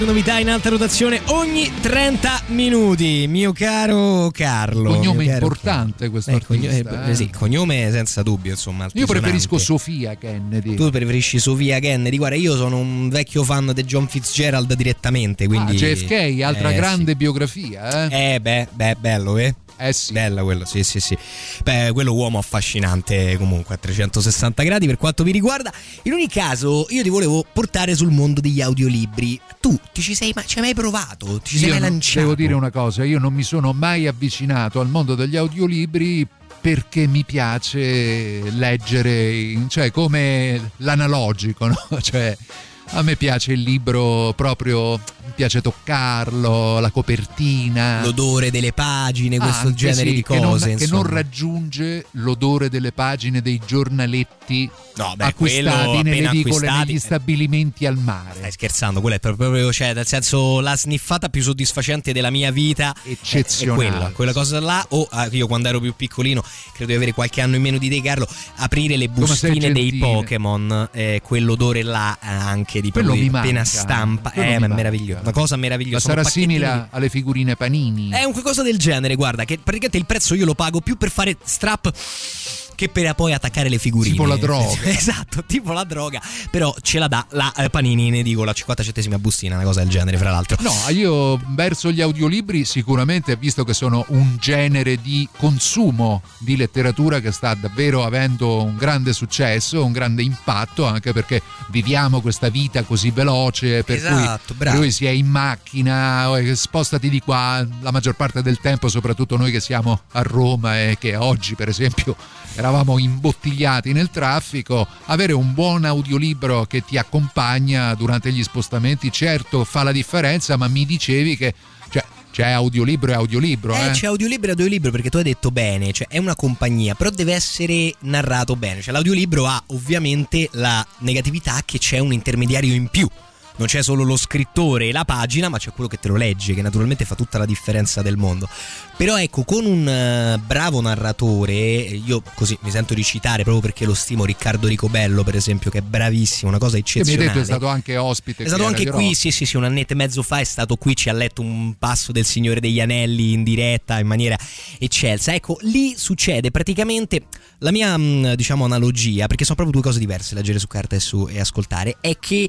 nostre novità in alta rotazione ogni 30 minuti. Mio caro Carlo. Cognome caro importante questo Eh, artista, eh, eh. sì, cognome senza dubbio, insomma. Io preferisco. Sofia Kennedy. Tu preferisci Sofia Kennedy? Guarda, io sono un vecchio fan di John Fitzgerald direttamente, quindi... Ah, JFK, altra Eh, grande sì. biografia, eh? Eh beh, beh, bello, eh? Eh sì. Bella quello, sì, sì, sì. Beh, quello uomo affascinante comunque a 360 gradi per quanto mi riguarda. In ogni caso, io ti volevo portare sul mondo degli audiolibri. Tu ti ci sei, ma ci hai mai provato? Ti ci sei Io mai non- lanciato? devo dire una cosa, io non mi sono mai avvicinato al mondo degli audiolibri perché mi piace leggere, cioè come l'analogico, [laughs] no? Cioè a me piace il libro proprio, mi piace toccarlo, la copertina. L'odore delle pagine, questo Anche genere sì, di che non- cose. che non, raggiunge l'odore delle pagine dei giornaletti No, beh, acquistati quello nelle edicole negli eh. stabilimenti al mare. Stai scherzando, quella è proprio, cioè, nel senso, la sniffata più soddisfacente della mia vita. Eccezionale. È quella, quella cosa là. O ah, io quando ero più piccolino, credo di avere qualche anno in meno di te, Carlo, aprire le bustine dei. Pokémon, eh, quell'odore là eh, anche di Quello mi appena manca. stampa. Quello Eh, ma è meraviglioso. Una cosa meravigliosa. Ma sarà simile alle figurine panini. è un qualcosa del genere, guarda, che praticamente il prezzo io lo pago più per fare strap che per poi attaccare le figurine. Tipo la droga. [laughs] esatto, tipo la droga. Però ce la dà la eh, Panini in edicola, 50 centesimi a bustina, una cosa del genere, fra l'altro. No, io verso gli audiolibri sicuramente, visto che sono un genere di consumo di letteratura che sta davvero avendo un grande successo, un grande impatto, anche perché viviamo questa vita così veloce, per Esatto, cui cui si è in macchina, eh, spostati di qua, la maggior parte del tempo, soprattutto noi che siamo a Roma e che oggi per esempio eravamo imbottigliati nel traffico, avere un buon audiolibro che ti accompagna durante gli spostamenti, certo fa la differenza, ma mi dicevi che cioè, c'è audiolibro e audiolibro. Eh, Eh, c'è audiolibro e audiolibro perché tu hai detto bene, cioè è una compagnia, però deve essere narrato bene. Cioè l'audiolibro ha ovviamente la negatività che c'è un intermediario in più. Non c'è solo lo scrittore e la pagina, ma c'è quello che te lo legge, che naturalmente fa tutta la differenza del mondo. Però ecco, con un eh, bravo narratore, io così mi sento di citare proprio perché lo stimo Riccardo Ricobello, per esempio, che è bravissimo, una cosa Che mi hai eccezionale. detto è stato anche ospite. È stato anche Radio qui, Rock. sì, sì, sì, un annetto e mezzo fa è stato qui, ci ha letto un passo del Signore degli Anelli in diretta in maniera eccelsa. Ecco, lì succede praticamente la mia, mh, diciamo, analogia, perché sono proprio due cose diverse, leggere su carta e, su- e ascoltare, è che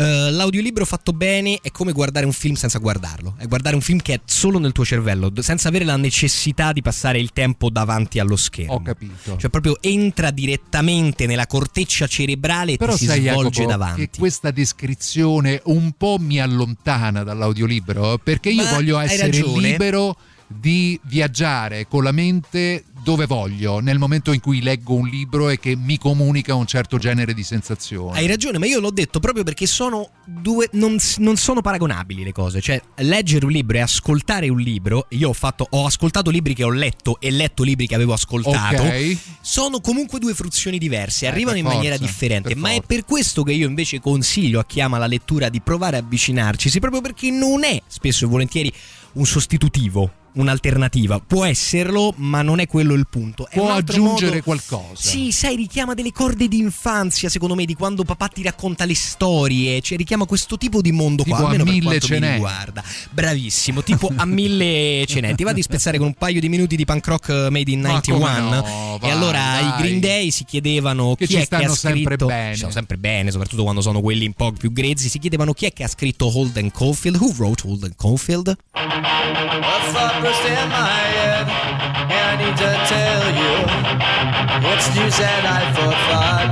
eh, l'audiolibro fatto bene è come guardare un film senza guardarlo, è guardare un film che è solo nel tuo cervello, senza avere la necessità di passare il tempo davanti allo schermo. Ho capito. Cioè proprio entra direttamente nella corteccia cerebrale e Però ti si sai svolge Jacopo, davanti. che questa descrizione un po' mi allontana dall'audiolibro perché io Ma voglio essere libero di viaggiare con la mente dove voglio nel momento in cui leggo un libro e che mi comunica un certo genere di sensazioni. Hai ragione, ma io l'ho detto proprio perché sono due. Non, non sono paragonabili le cose. Cioè, leggere un libro e ascoltare un libro. Io ho fatto. Ho ascoltato libri che ho letto e letto libri che avevo ascoltato. Ok. Sono comunque due fruzioni diverse, Eh, arrivano in maniera forza, differente. per Ma è forza. per questo che io invece consiglio a chi ama la lettura di provare a avvicinarci. Proprio perché non è spesso e volentieri un sostitutivo. Un'alternativa può esserlo, ma non è quello il punto. È Può aggiungere modo- qualcosa. Sì, sai, richiama delle corde d'infanzia, secondo me, di quando papà ti racconta le storie. Cioè, richiama questo tipo di mondo Tipo qua. a Almeno per mille quanto ce mi n'è. riguarda. Bravissimo, tipo a mille ce n'è. Ti va di spezzare con un paio di minuti di punk rock made in Ma 91? come no, e vai, allora dai. i Green Day si chiedevano Che chi ci è che ha sempre scritto. bene. Ci stanno sempre bene, soprattutto quando sono quelli un po' più grezzi. Si chiedevano chi è che ha scritto Holden Caulfield. Who wrote Holden Caulfield? A thought burst in my head, and I need to tell you, it's news that I forgot.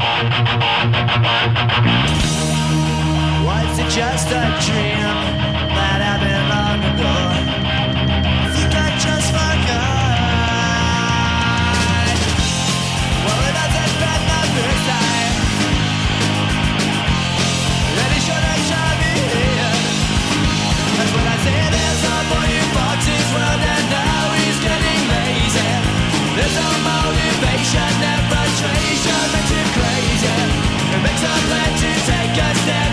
Was it just a dream to let you take us down.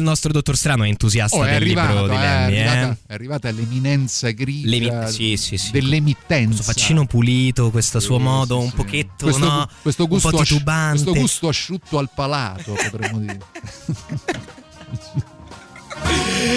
Il nostro dottor Strano è entusiasta Oh, è del arrivato, libro di eh, è, Lemmy, eh. arrivata, è arrivata l'eminenza grigia sì, sì, sì. dell'emittenza. Questo faccino pulito, questo suo modo un pochetto, questo, no? questo gusto un po' asci- titubante. questo gusto asciutto al palato, potremmo dire. [laughs]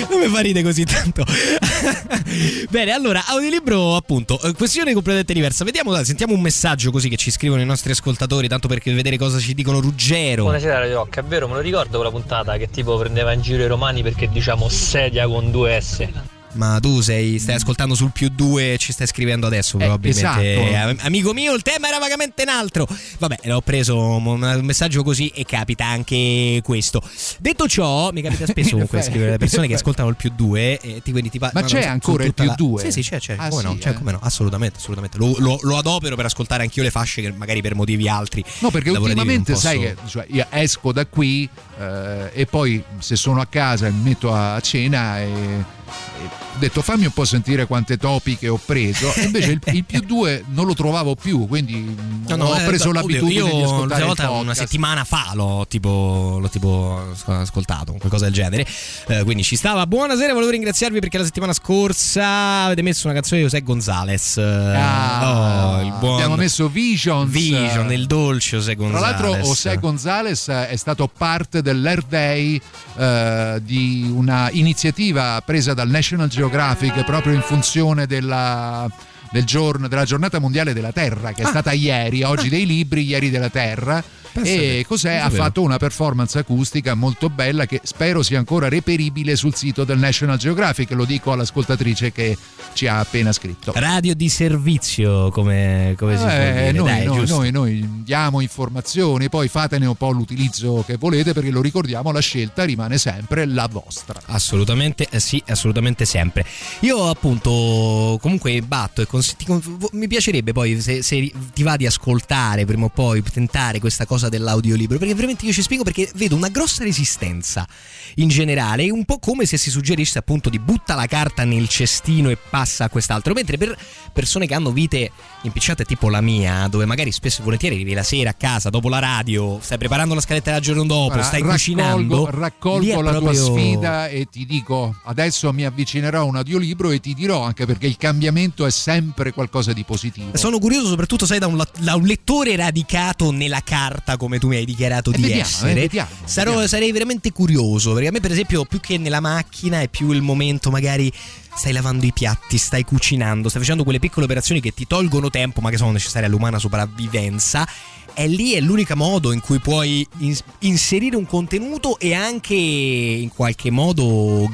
Non mi fa ridere così tanto. [laughs] Bene, allora, audiolibro appunto, eh, questione completamente diversa. Vediamo, sentiamo un messaggio così che ci scrivono i nostri ascoltatori, tanto per vedere cosa ci dicono Ruggero. Buonasera Radio Rock, è vero, me lo ricordo quella puntata che tipo prendeva in giro i romani perché diciamo sedia con due S. Ma tu sei, stai ascoltando sul più 2 e ci stai scrivendo adesso, probabilmente. esatto. Eh, Amico mio, il tema era vagamente un altro. Vabbè, ho preso un messaggio così e capita anche questo. Detto ciò, mi capita [laughs] spesso comunque scrivere le persone che ascoltano il più 2 e ti, quindi ti pa- Ma c'è ancora il più la- due? Sì, sì, c'è, c'è. Ah, come, no, sì, c'è, eh. come no, assolutamente, assolutamente. Lo, lo- lo adopero per ascoltare anch'io le fasce che magari per motivi altri. No, perché ultimamente posso- sai che cioè, io esco da qui eh, e poi se sono a casa mi metto a cena e, e ho detto fammi un po' sentire quante topiche ho preso e invece il, il più due non lo trovavo più quindi No, no, ho eh, preso oddio, l'abitudine io di ascoltare l'ultima volta una settimana fa l'ho tipo, l'ho tipo ascoltato, qualcosa del genere. Eh, quindi ci stava. Buonasera, volevo ringraziarvi perché la settimana scorsa avete messo una canzone di José Gonzalez. Eh, Ah, oh, buon abbiamo messo Visions Vision, il dolce José Tra Gonzalez. l'altro José Gonzalez è stato parte dell'Earth Day eh, di una iniziativa presa dal National Geographic proprio in funzione della, del giorno, della giornata mondiale della Terra che è stata ieri, oggi dei libri, ieri della Terra. Pensate, e cos'è? Ha fatto una performance acustica molto bella che spero sia ancora reperibile sul sito del National Geographic. Lo dico all'ascoltatrice che ci ha appena scritto. Radio di servizio, come, come si può Eh, dire. noi, Dai, noi- noi- noi diamo informazioni, poi fatene un po' l'utilizzo che volete, perché lo ricordiamo, la scelta rimane sempre la vostra. Assolutamente eh, sì, assolutamente sempre. Io appunto comunque batto e cons- ti mi piacerebbe poi se, se ti va di ascoltare prima o poi, tentare questa cosa dell'audiolibro, perché veramente io ci spiego perché vedo una grossa resistenza in generale, un po' come se si suggerisse appunto di butta la carta nel cestino e passa a quest'altro, mentre per persone che hanno vite impicciate tipo la mia, dove magari spesso e volentieri arrivi la sera a casa dopo la radio, stai preparando la scaletta del giorno dopo, Guarda, stai raccolgo, cucinando, raccolgo la tua proprio- sfida e ti dico, adesso mi avvicinerò a un audiolibro e ti dirò anche perché il cambiamento è sempre qualcosa di positivo. Sono curioso soprattutto, sai, da un, da un lettore radicato nella carta come tu mi hai dichiarato Eh, di vediamo, essere. eh, vediamo, Sarò- vediamo. Sarei veramente curioso, perché a me per esempio più che nella macchina è più il momento magari stai lavando i piatti, stai cucinando, stai facendo quelle piccole operazioni che ti tolgono tempo ma che sono necessarie all'umana sopravvivenza. E lì è l'unico modo in cui puoi ins- inserire un contenuto e anche in qualche modo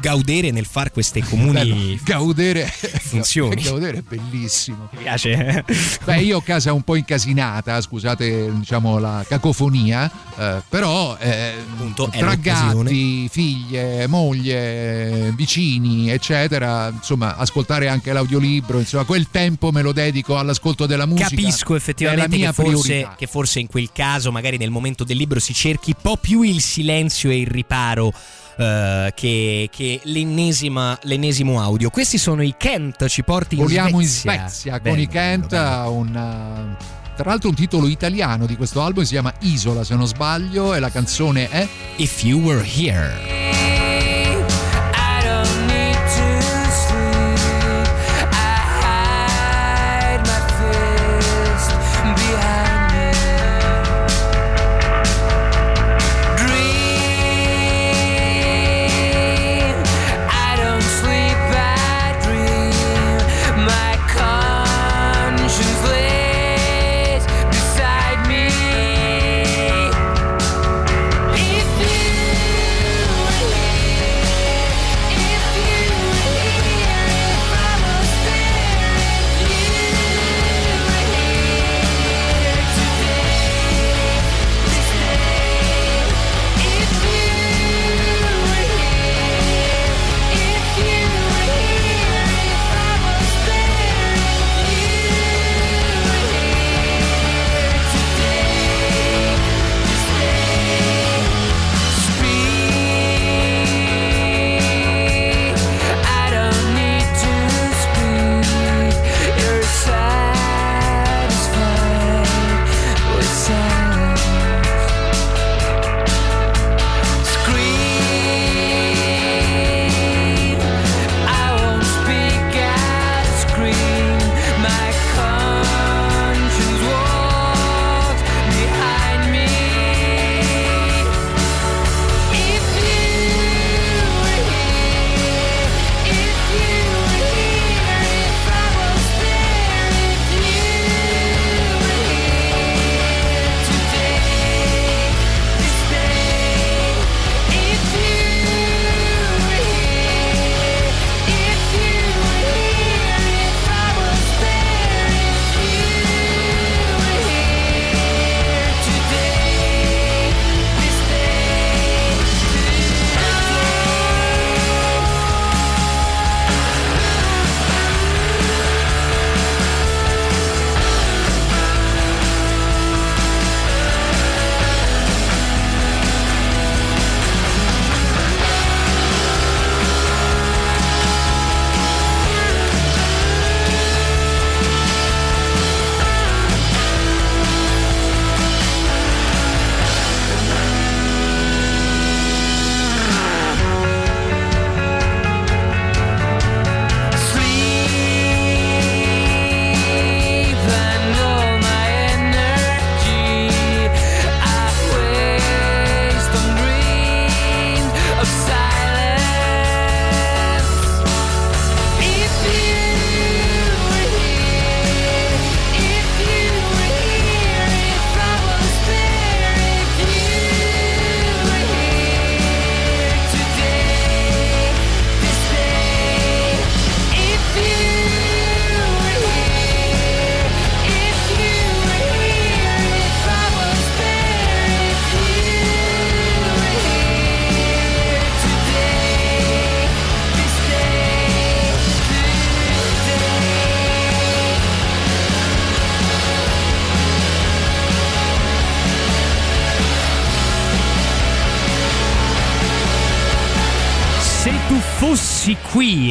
gaudere nel far queste comuni gaudere, funzioni. gaudere è bellissimo. Mi piace. [laughs] Beh, io ho casa un po' incasinata, scusate diciamo la cacofonia, eh, però eh, è tra gatti, figlie, moglie, vicini, eccetera, insomma, ascoltare anche l'audiolibro, insomma, quel tempo me lo dedico all'ascolto della musica. Capisco effettivamente è la mia che, forse, che forse in quel caso, magari nel momento del libro, si cerchi un po' più il silenzio e il riparo. eh, che, che l'ennesima, l'ennesimo audio. Questi sono i Kent, ci porti in Voliamo in Svezia. Svezia Bello, con i Kent, bello. un, uh, tra l'altro un titolo italiano di questo album si chiama Isola se non sbaglio e la canzone è If You Were Here.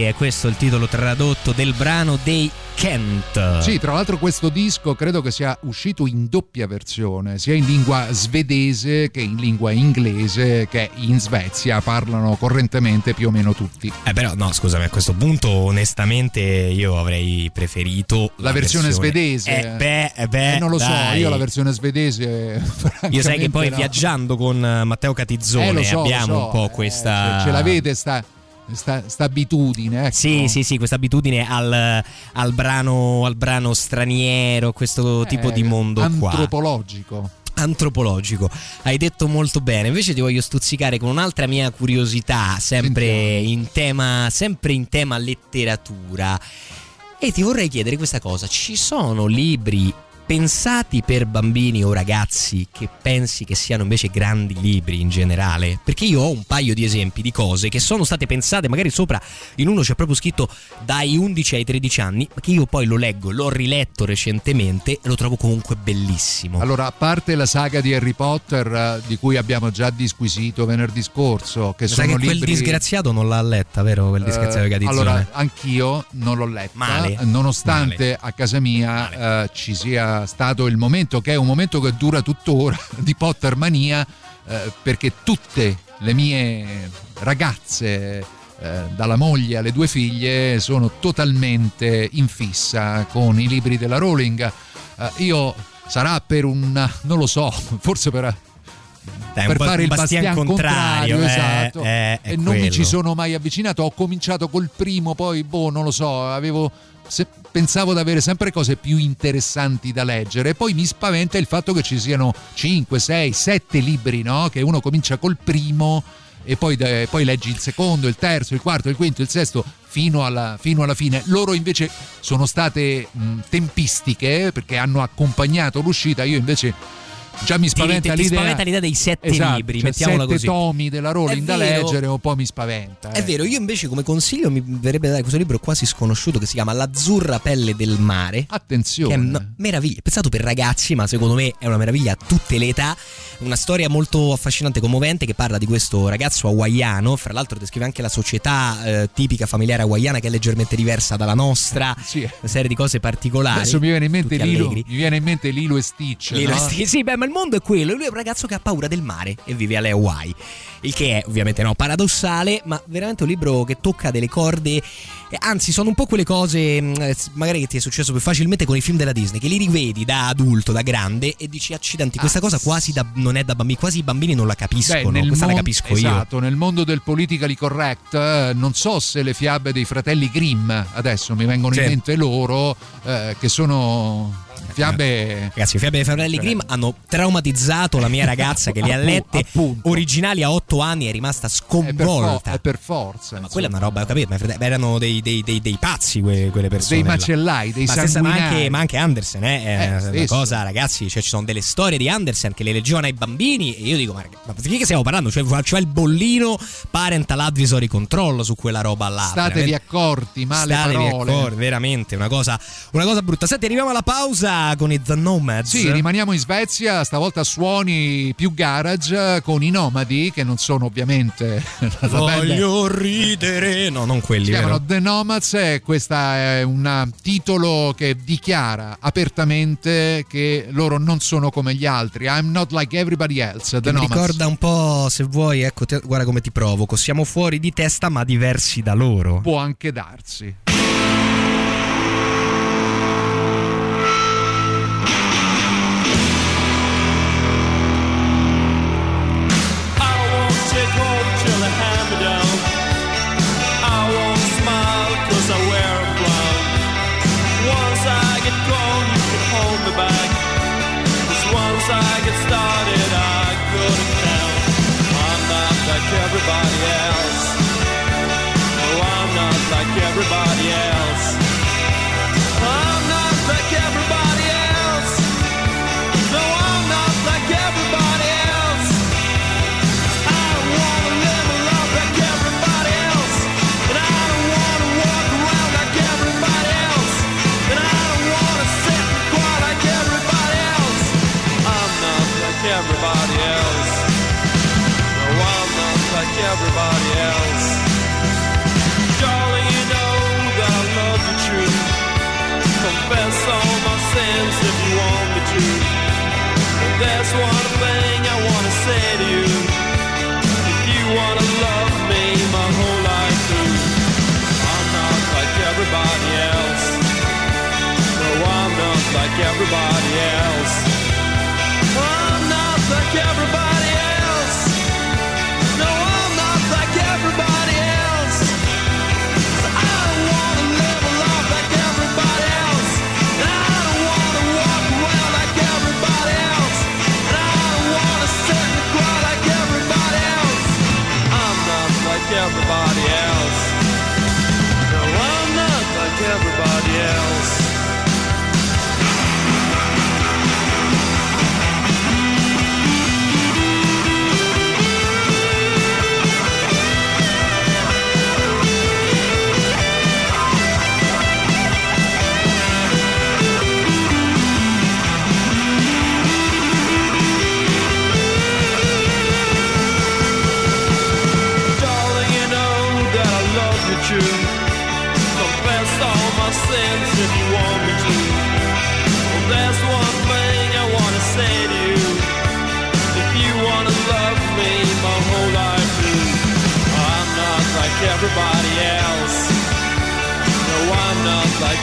È questo il titolo tradotto del brano dei Kent. Sì, tra l'altro questo disco credo che sia uscito in doppia versione, sia in lingua svedese che in lingua inglese, che in Svezia parlano correntemente più o meno tutti. Eh però no, scusami, a questo punto onestamente io avrei preferito La, versione, svedese. Eh beh, eh beh, Eh, non lo dai. so, io la versione svedese. Io sai che poi no. viaggiando con eh, Matteo Catizzone Eh, so, abbiamo so, un po' eh, questa ce, ce l'avete sta, sta, sta abitudine. Ecco. Sì, sì, sì, questa abitudine al, al brano, al brano straniero, questo tipo di mondo qua. Eh, Antropologico. antropologico. Hai detto molto bene. Invece ti voglio stuzzicare con un'altra mia curiosità, sempre in tema, sempre in tema letteratura. E ti vorrei chiedere questa cosa: ci sono libri pensati per bambini o ragazzi che pensi che siano invece grandi libri in generale? Perché io ho un paio di esempi di cose che sono state pensate, magari sopra in uno c'è proprio scritto dai 11 ai 13 anni, ma che io poi lo leggo, l'ho riletto recentemente e lo trovo comunque bellissimo. Allora, a parte la saga di Harry Potter, eh, di cui abbiamo già disquisito venerdì scorso, che sa sono che quel libri. disgraziato non l'ha letta, vero? Quel disgraziato Eh, di Catizzone. allora, anch'io non l'ho letta, Male. nonostante a casa mia eh, ci sia stato il momento che è un momento che dura tuttora [laughs] di Pottermania, eh, perché tutte le mie ragazze, eh, dalla moglie alle due figlie, sono totalmente in fissa con i libri della Rowling. Eh, io sarà per un, non lo so, [laughs] forse per Dai, per fare il bastian bastian contrario, contrario, eh, esatto. eh, è e non mi quello. ci sono mai avvicinato. Ho cominciato col primo, poi boh, non lo so, avevo se- pensavo di avere sempre cose più interessanti da leggere. Poi mi spaventa il fatto che ci siano 5, 6, 7 libri, no? Che uno comincia col primo e poi, de- poi leggi il secondo, il terzo, il quarto, il quinto, il sesto. Fino alla, fino alla fine. Loro invece sono state mh, tempistiche perché hanno accompagnato l'uscita. Io invece già mi Ti- spaventa ti- ti l'idea. spaventa l'idea dei sette Esatto, libri, cioè mettiamola sette così. tomi della Rowling È da leggere, un po' mi spaventa. È eh. vero, io invece come consiglio mi verrebbe da dare questo libro quasi sconosciuto che si chiama L'azzurra pelle del mare. Attenzione. Che è una meraviglia, pensato per ragazzi, ma secondo me è una meraviglia a tutte le età. Una storia molto affascinante e commovente che parla di questo ragazzo hawaiano. Fra l'altro, descrive anche la società eh, tipica familiare hawaiana che è leggermente diversa dalla nostra. Sì. Una serie di cose particolari. Adesso mi viene in mente Lilo, mi viene in mente Lilo e Stitch. Lilo no? e Stitch, sì, beh, ma il mondo è quello. Lui è un ragazzo che ha paura del mare e vive alle Hawaii. Il che è ovviamente no, paradossale, ma veramente un libro che tocca delle corde. eh, Anzi, sono un po' quelle cose, eh, magari che ti è successo più facilmente con i film della Disney, che li rivedi da adulto, da grande, e dici accidenti, questa cosa quasi da- non è da bambini, quasi i bambini non la Beh, capiscono. nel questa la mon- capisco io. esatto, nel mondo del politically correct, eh, non so se le fiabe dei fratelli Grimm, adesso mi vengono Sì. in mente loro, eh, che sono fiabe... Ragazzi, Fiabe dei Fratelli Grimm hanno traumatizzato la mia ragazza che le ha [laughs] lette appunto. originali a 8 anni e è rimasta È per, fo- sconvolta. è per forza. Ma quella è una roba, ho capito, ma erano dei, dei- dei- dei pazzi que- quelle persone. Dei macellai, dei ma, stessa- ma anche, ma anche Andersen, eh, è Eh, una stesso. cosa, ragazzi. Cioè, ci sono delle storie di Andersen che le leggevano ai bambini. E io dico, ma, ma di che stiamo parlando? Cioè, c'è il bollino parental advisory control su quella roba là. Statevi Veramente- accorti, male Statevi parole. accorti, veramente una cosa, una cosa brutta. Senti, arriviamo alla pausa con i The Nomads. Sì, rimaniamo in Svezia, stavolta suoni più garage con i nomadi, che non sono ovviamente [laughs] Voglio ridere. No, non quelli, Si chiamano? The Nomads e questo è un titolo che dichiara apertamente che loro non sono come gli altri. I'm not like everybody else. The mi Nomads. ricorda un po', se vuoi, ecco, te- guarda come ti provoco. Siamo fuori di testa, ma diversi da loro. Può anche darsi.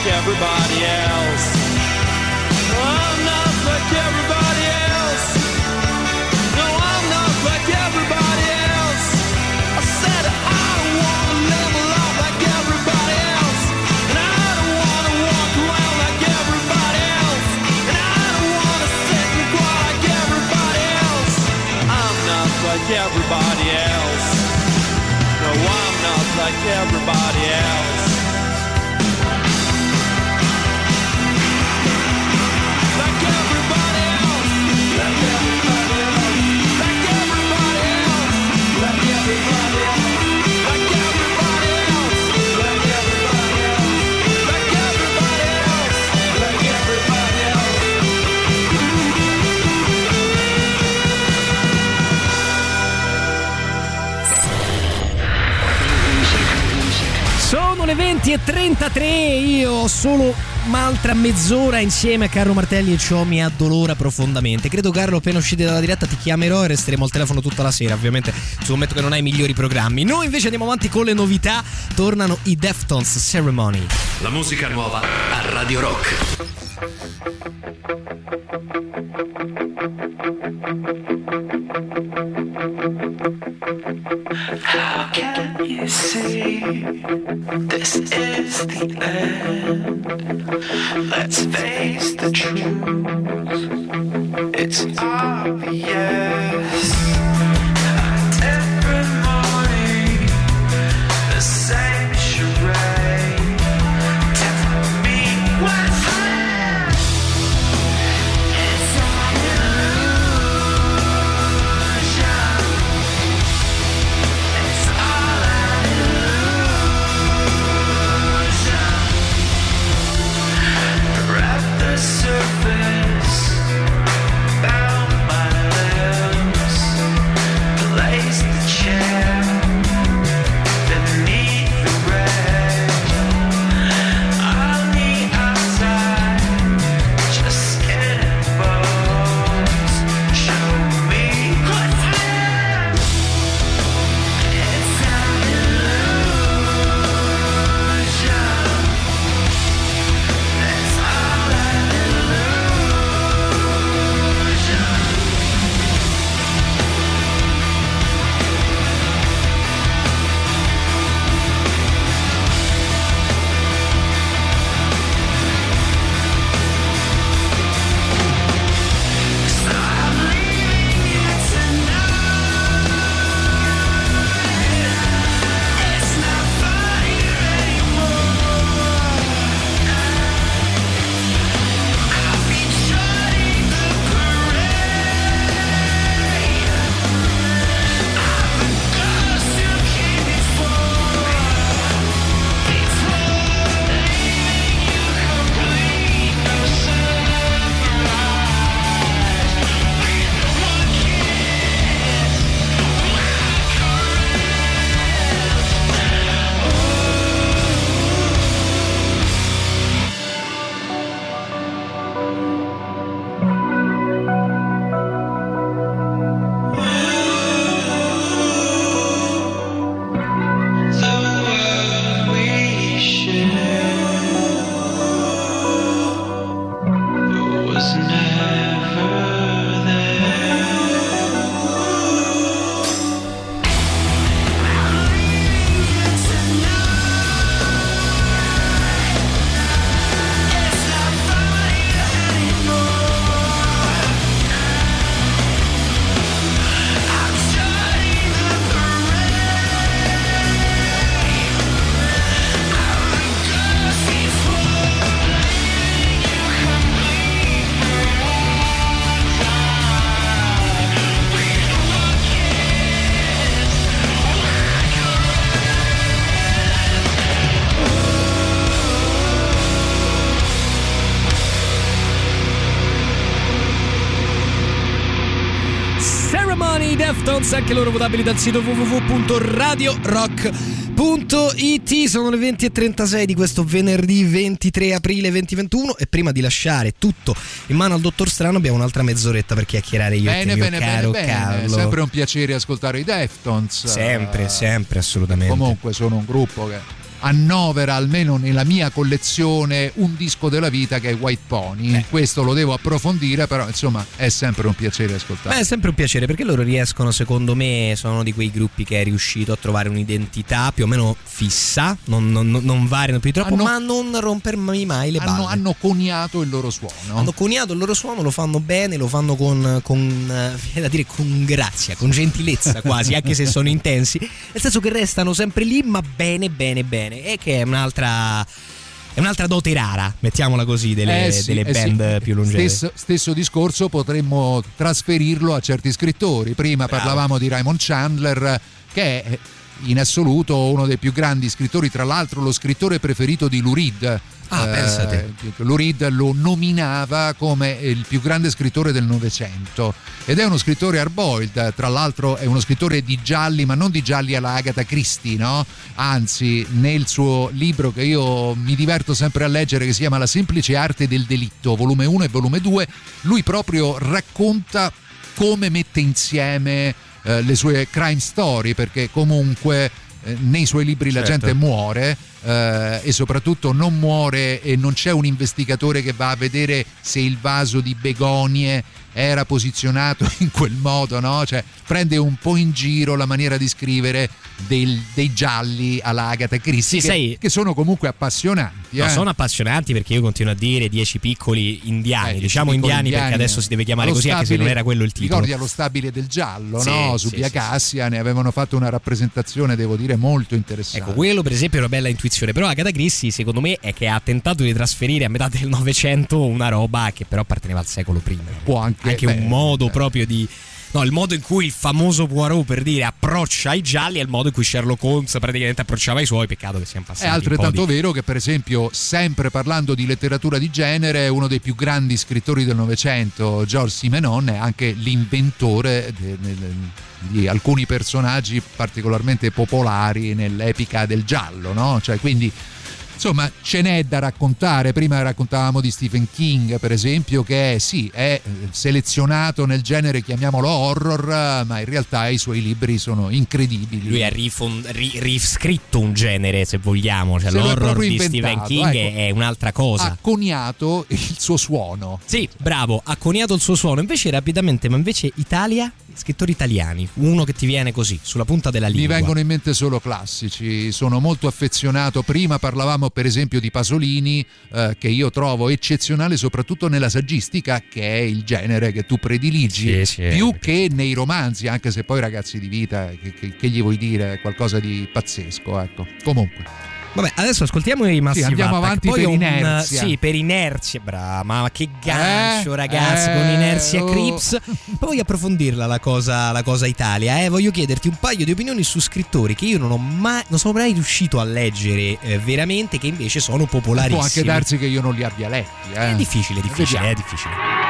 Like everybody else. I'm not like everybody else. No, I'm not like everybody else. I said I don't wanna live a life like everybody else. And I don't wanna walk around like everybody else. And I don't wanna sit and cry like everybody else. I'm not like everybody else. No, I'm not like everybody else. Sono le 20 e 33 io ho solo un'altra mezz'ora insieme a Carlo Martelli e ciò mi addolora profondamente. Credo Carlo appena uscite dalla diretta ti chiamerò e resteremo al telefono tutta la sera, ovviamente scommetto che non hai i migliori programmi. Noi invece andiamo avanti con le novità, tornano i Deftones Ceremony. La musica nuova a Radio Rock. The end? Let's face the truth. Votabili dal sito www.radiorock.it. Sono le 20.36 di questo venerdì 23 aprile 2021 e prima di lasciare tutto in mano al dottor Strano abbiamo un'altra mezz'oretta per chiacchierare io e Bene, te, mio bene, caro bene, bene. Carlo. Sempre un piacere ascoltare i Deftones. Sempre, sempre, assolutamente. Comunque sono un gruppo che annovera almeno nella mia collezione un disco della vita che è White Pony. Questo lo devo approfondire, però insomma è sempre un piacere ascoltare. Beh, è sempre un piacere perché loro riescono, secondo me, sono di quei gruppi che è riuscito a trovare un'identità più o meno fissa, non, non- non variano più troppo, Hanno- ma non rompermi mai le hanno, balle. hanno coniato il loro suono. Hanno coniato il loro suono, lo fanno bene, lo fanno con, con eh, da dire con grazia, con gentilezza quasi, anche se sono intensi. Nel senso che restano sempre lì, ma bene, bene, bene. E che è un'altra. È un'altra dote rara, mettiamola così, delle, Eh sì, delle eh sì. band più lungeve. Stesso, stesso discorso potremmo trasferirlo a certi scrittori. Prima parlavamo di Raymond Chandler, che è in assoluto uno dei più grandi scrittori, tra l'altro lo scrittore preferito di Lou Reed. Ah. Lou Reed lo nominava come il più grande scrittore del Novecento ed è uno scrittore hard-boiled, tra l'altro è uno scrittore di gialli, ma non di gialli alla Agatha Christie, no? Anzi, nel suo libro che io mi diverto sempre a leggere, che si chiama La semplice arte del delitto, volume 1 e volume 2, lui proprio racconta come mette insieme eh, le sue crime story, perché comunque eh, nei suoi libri la Certo. gente muore eh, e soprattutto non muore e non c'è un investigatore che va a vedere se il vaso di begonie era posizionato in quel modo, no? Cioè prende un po' in giro la maniera di scrivere del- dei gialli alla Agatha Christie Sì, che, sai- che sono comunque appassionanti. No, eh. sono appassionanti perché io continuo a dire dieci piccoli indiani, Eh, diciamo piccoli indiani, perché adesso si deve chiamare Allo così anche se non stabile- era quello il titolo. Ricordi allo stabile del giallo, Sì, no? Su sì, via Cassia ne avevano fatto una rappresentazione, devo dire, molto interessante. Ecco, quello per esempio è una bella intuizione, però Agatha Christie secondo me è che ha tentato di trasferire a metà del Novecento una roba che però apparteneva al secolo prima. Può anche, Anche beh, un modo eh. proprio di... No, il modo in cui il famoso Poirot per dire approccia i gialli è il modo in cui Sherlock Holmes praticamente approcciava i suoi, peccato che siamo passati È altrettanto di- vero che, per esempio, sempre parlando di letteratura di genere, uno dei più grandi scrittori del Novecento, George Simenon, è anche l'inventore de- de- di alcuni personaggi particolarmente popolari nell'epica del giallo, no? Cioè, quindi. Insomma, ce n'è da raccontare. Prima raccontavamo di Stephen King, per esempio, che è, sì, è eh, selezionato nel genere, chiamiamolo horror, ma in realtà i suoi libri sono incredibili. Lui ha rifon- ri- riscritto un genere, se vogliamo. Cioè, Se l'horror di Stephen inventato, King ecco. è un'altra cosa. ha coniato il suo suono. Sì, bravo, ha coniato il suo suono. Invece, rapidamente, ma invece Italia, scrittori italiani, uno che ti viene così, sulla punta della Mi lingua. vengono in mente solo classici, sono molto affezionato. Prima parlavamo per esempio di Pasolini, eh, che io trovo eccezionale soprattutto nella saggistica, che è il genere che tu prediligi, Sì, sì. più che nei romanzi, anche se poi ragazzi di vita, che, che- che gli vuoi dire, qualcosa di pazzesco. Ecco. Comunque. Vabbè, adesso ascoltiamo i Massive Sì, andiamo Attack, avanti poi per un- inerzia. sì, per inerzia, brava. Ma che gancio, Eh, ragazzi, eh, con inerzia oh. Crips. Poi voglio approfondirla la cosa, la cosa Italia. Eh. Voglio chiederti un paio di opinioni su scrittori che io non ho mai, non sono mai riuscito a leggere eh, veramente, che invece sono popolarissimi. Può anche darsi che io non li abbia letti. eh. È difficile, è difficile, è difficile.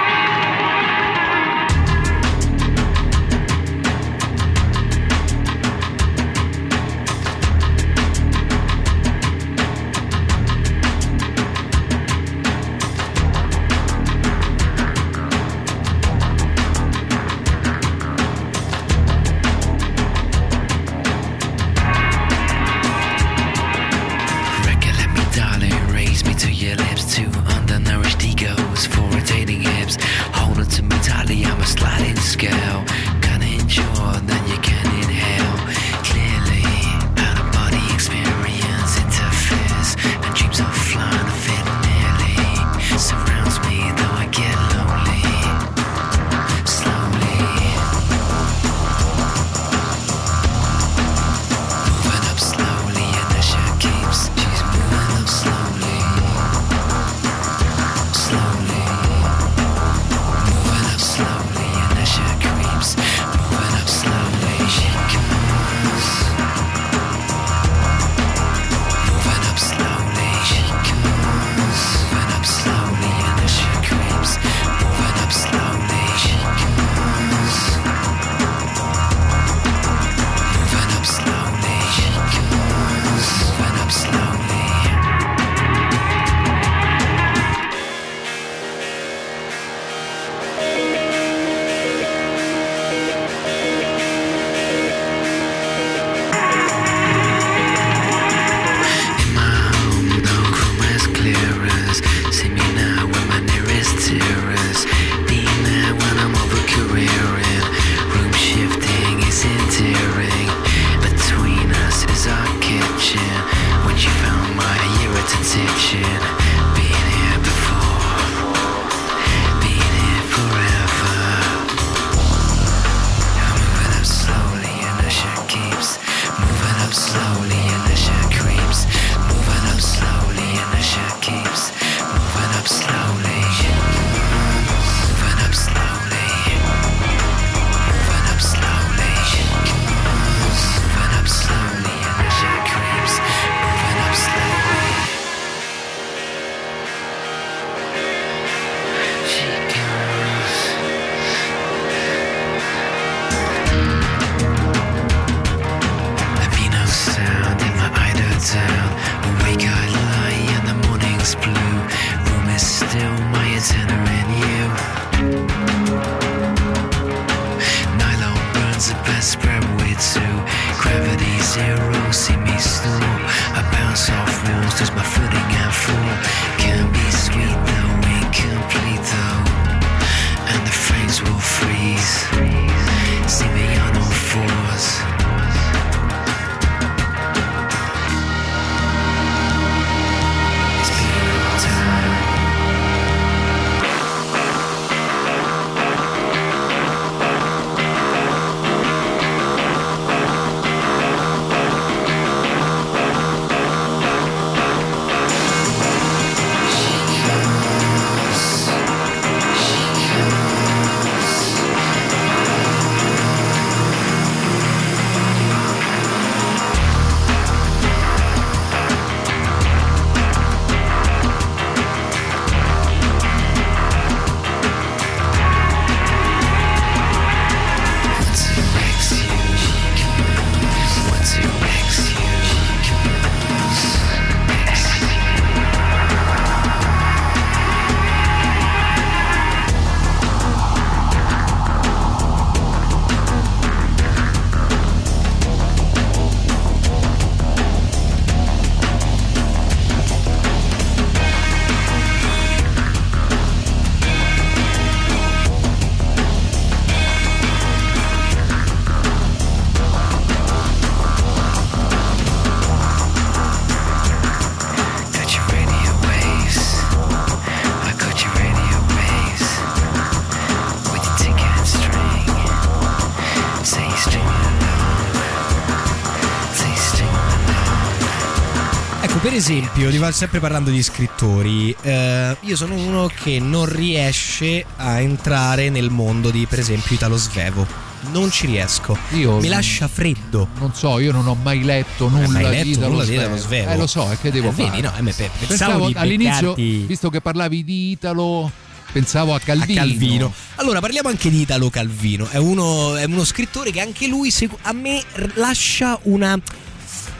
Va sempre parlando di scrittori, eh, io sono uno che non riesce a entrare nel mondo di, per esempio, Italo Svevo. Non ci riesco. Io Mi lascia freddo. Non so, io non ho mai letto nulla mai letto di Italo nulla di Svevo. Italo Svevo. Eh, lo so, e che devo Eh, fare? vedi, no, eh, pe- pensavo Pensavo all'inizio, visto che parlavi di Italo, pensavo a Calvino. a Calvino. Allora, parliamo anche di Italo Calvino. È uno, è uno scrittore che anche lui a me lascia una.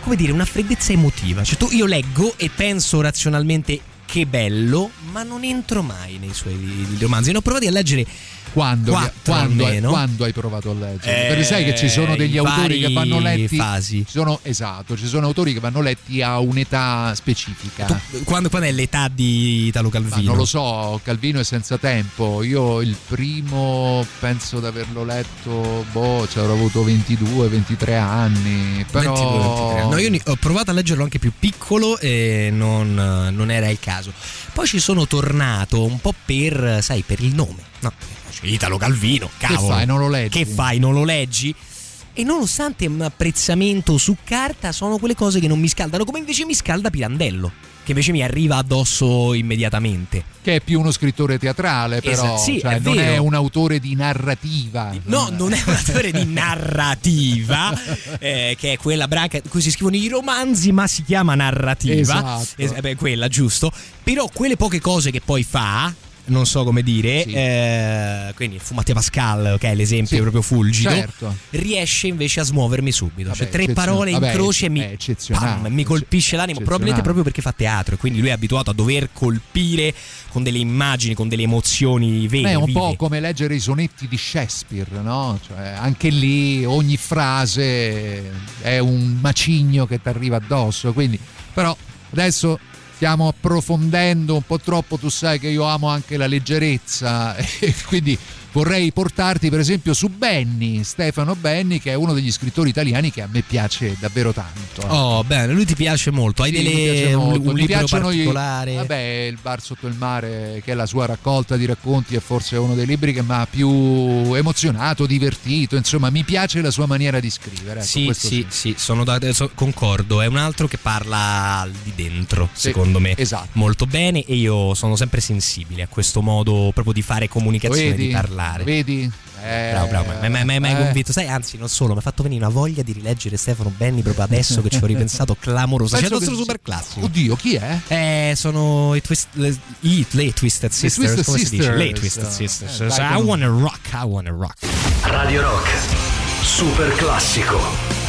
Come dire, una freddezza emotiva. Cioè, tu, io leggo e penso razionalmente che bello, ma non entro mai nei suoi romanzi. Ne ho provati a leggere. Quando, quando, hai, quando hai provato a leggere? Eh, Perché sai che ci sono degli in autori che vanno letti. fasi. Ci sono, esatto, ci sono autori che vanno letti a un'età specifica. Tu- quando, quando è l'età di Italo Ma Calvino? non lo so, Calvino è senza tempo. Io il primo penso di averlo letto, boh, ci avrò avuto 22, 23 anni. Però 22, 23. No, io ho provato a leggerlo anche più piccolo e non, non era il caso. Poi ci sono tornato un po' per, sai, per il nome. No, c'è Italo Calvino, cavolo. fai, non lo leggi? Che fai, non lo leggi? E nonostante un apprezzamento su carta, sono quelle cose che non mi scaldano, come invece mi scalda Pirandello, che invece mi arriva addosso immediatamente. che è più uno scrittore teatrale, però Esatto, sì, cioè, è non vero. è un autore di narrativa. No, non è un attore di narrativa, eh, che è quella branca in cui si scrivono i romanzi, ma si chiama narrativa. Esatto. Es- eh, beh, quella, giusto. Però quelle poche cose che poi fa. Non so come dire, Sì. eh, quindi Fumati a Pascal, che è l'esempio Sì, proprio fulgido, certo. riesce invece a smuovermi subito. Vabbè, cioè, tre parole in croce mi, pam, mi colpisce l'animo. Probabilmente proprio perché fa teatro, e quindi lui è abituato a dover colpire con delle immagini, con delle emozioni vere. Beh, è un vive. po' come leggere i sonetti di Shakespeare, no? Cioè, anche lì ogni frase è un macigno che ti arriva addosso. Quindi, però adesso stiamo approfondendo un po' troppo. Tu sai che io amo anche la leggerezza, [laughs] e quindi vorrei portarti, per esempio, su Benny, Stefano Benny, che è uno degli scrittori italiani che a me piace davvero tanto. Oh, bene, lui ti piace molto. Hai Sì, delle, un, un Mi libro particolare? vabbè, il bar sotto il mare, che è la sua raccolta di racconti, è forse uno dei libri che mi ha più emozionato, divertito. Insomma, mi piace la sua maniera di scrivere. ecco, sì, sì, sì, sono da- concordo. È un altro che parla di dentro, Sì, secondo me. esatto. Molto bene e io sono sempre sensibile a questo modo proprio di fare comunicazione, vedi? di parlare. Vedi? Eh, Bravo, bravo, mi hai- mi hai mi hai eh. convinto. Sai, anzi, non solo, mi ha fatto venire una voglia di rileggere Stefano Benni proprio adesso che ci ho ripensato, [laughs] clamorosa. C'è il Penso nostro che- super classico. Oddio, chi è? Eh, sono i, twist, le, i le Twisted Sisters. Twisted come si dice? Le Sisters. Twisted Eh, Sisters. dai, I con- wanna rock, I wanna rock. Radio Rock. Super classico.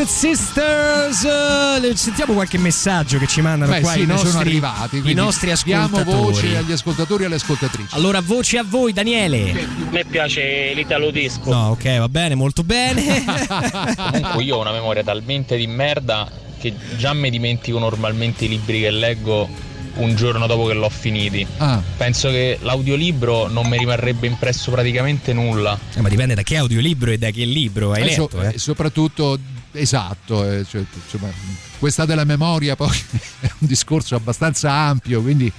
Twisted Sisters, eh, sentiamo qualche messaggio che ci mandano Beh, qua sì, i nostri, sono arrivati. i nostri ascoltatori. Diamo voce agli ascoltatori e alle ascoltatrici. Allora, voce a voi, Daniele. A me piace l'italo disco. No, ok, va bene, molto bene. [laughs] Comunque io ho una memoria talmente di merda che già mi dimentico normalmente i libri che leggo un giorno dopo che l'ho finiti. Ah. Penso che l'audiolibro non mi rimarrebbe impresso praticamente nulla. Eh, ma dipende da che audiolibro e da che libro hai Eh, so- letto. eh. eh, soprattutto esatto, eh, cioè, insomma, questa della memoria poi [laughs] è un discorso abbastanza ampio, quindi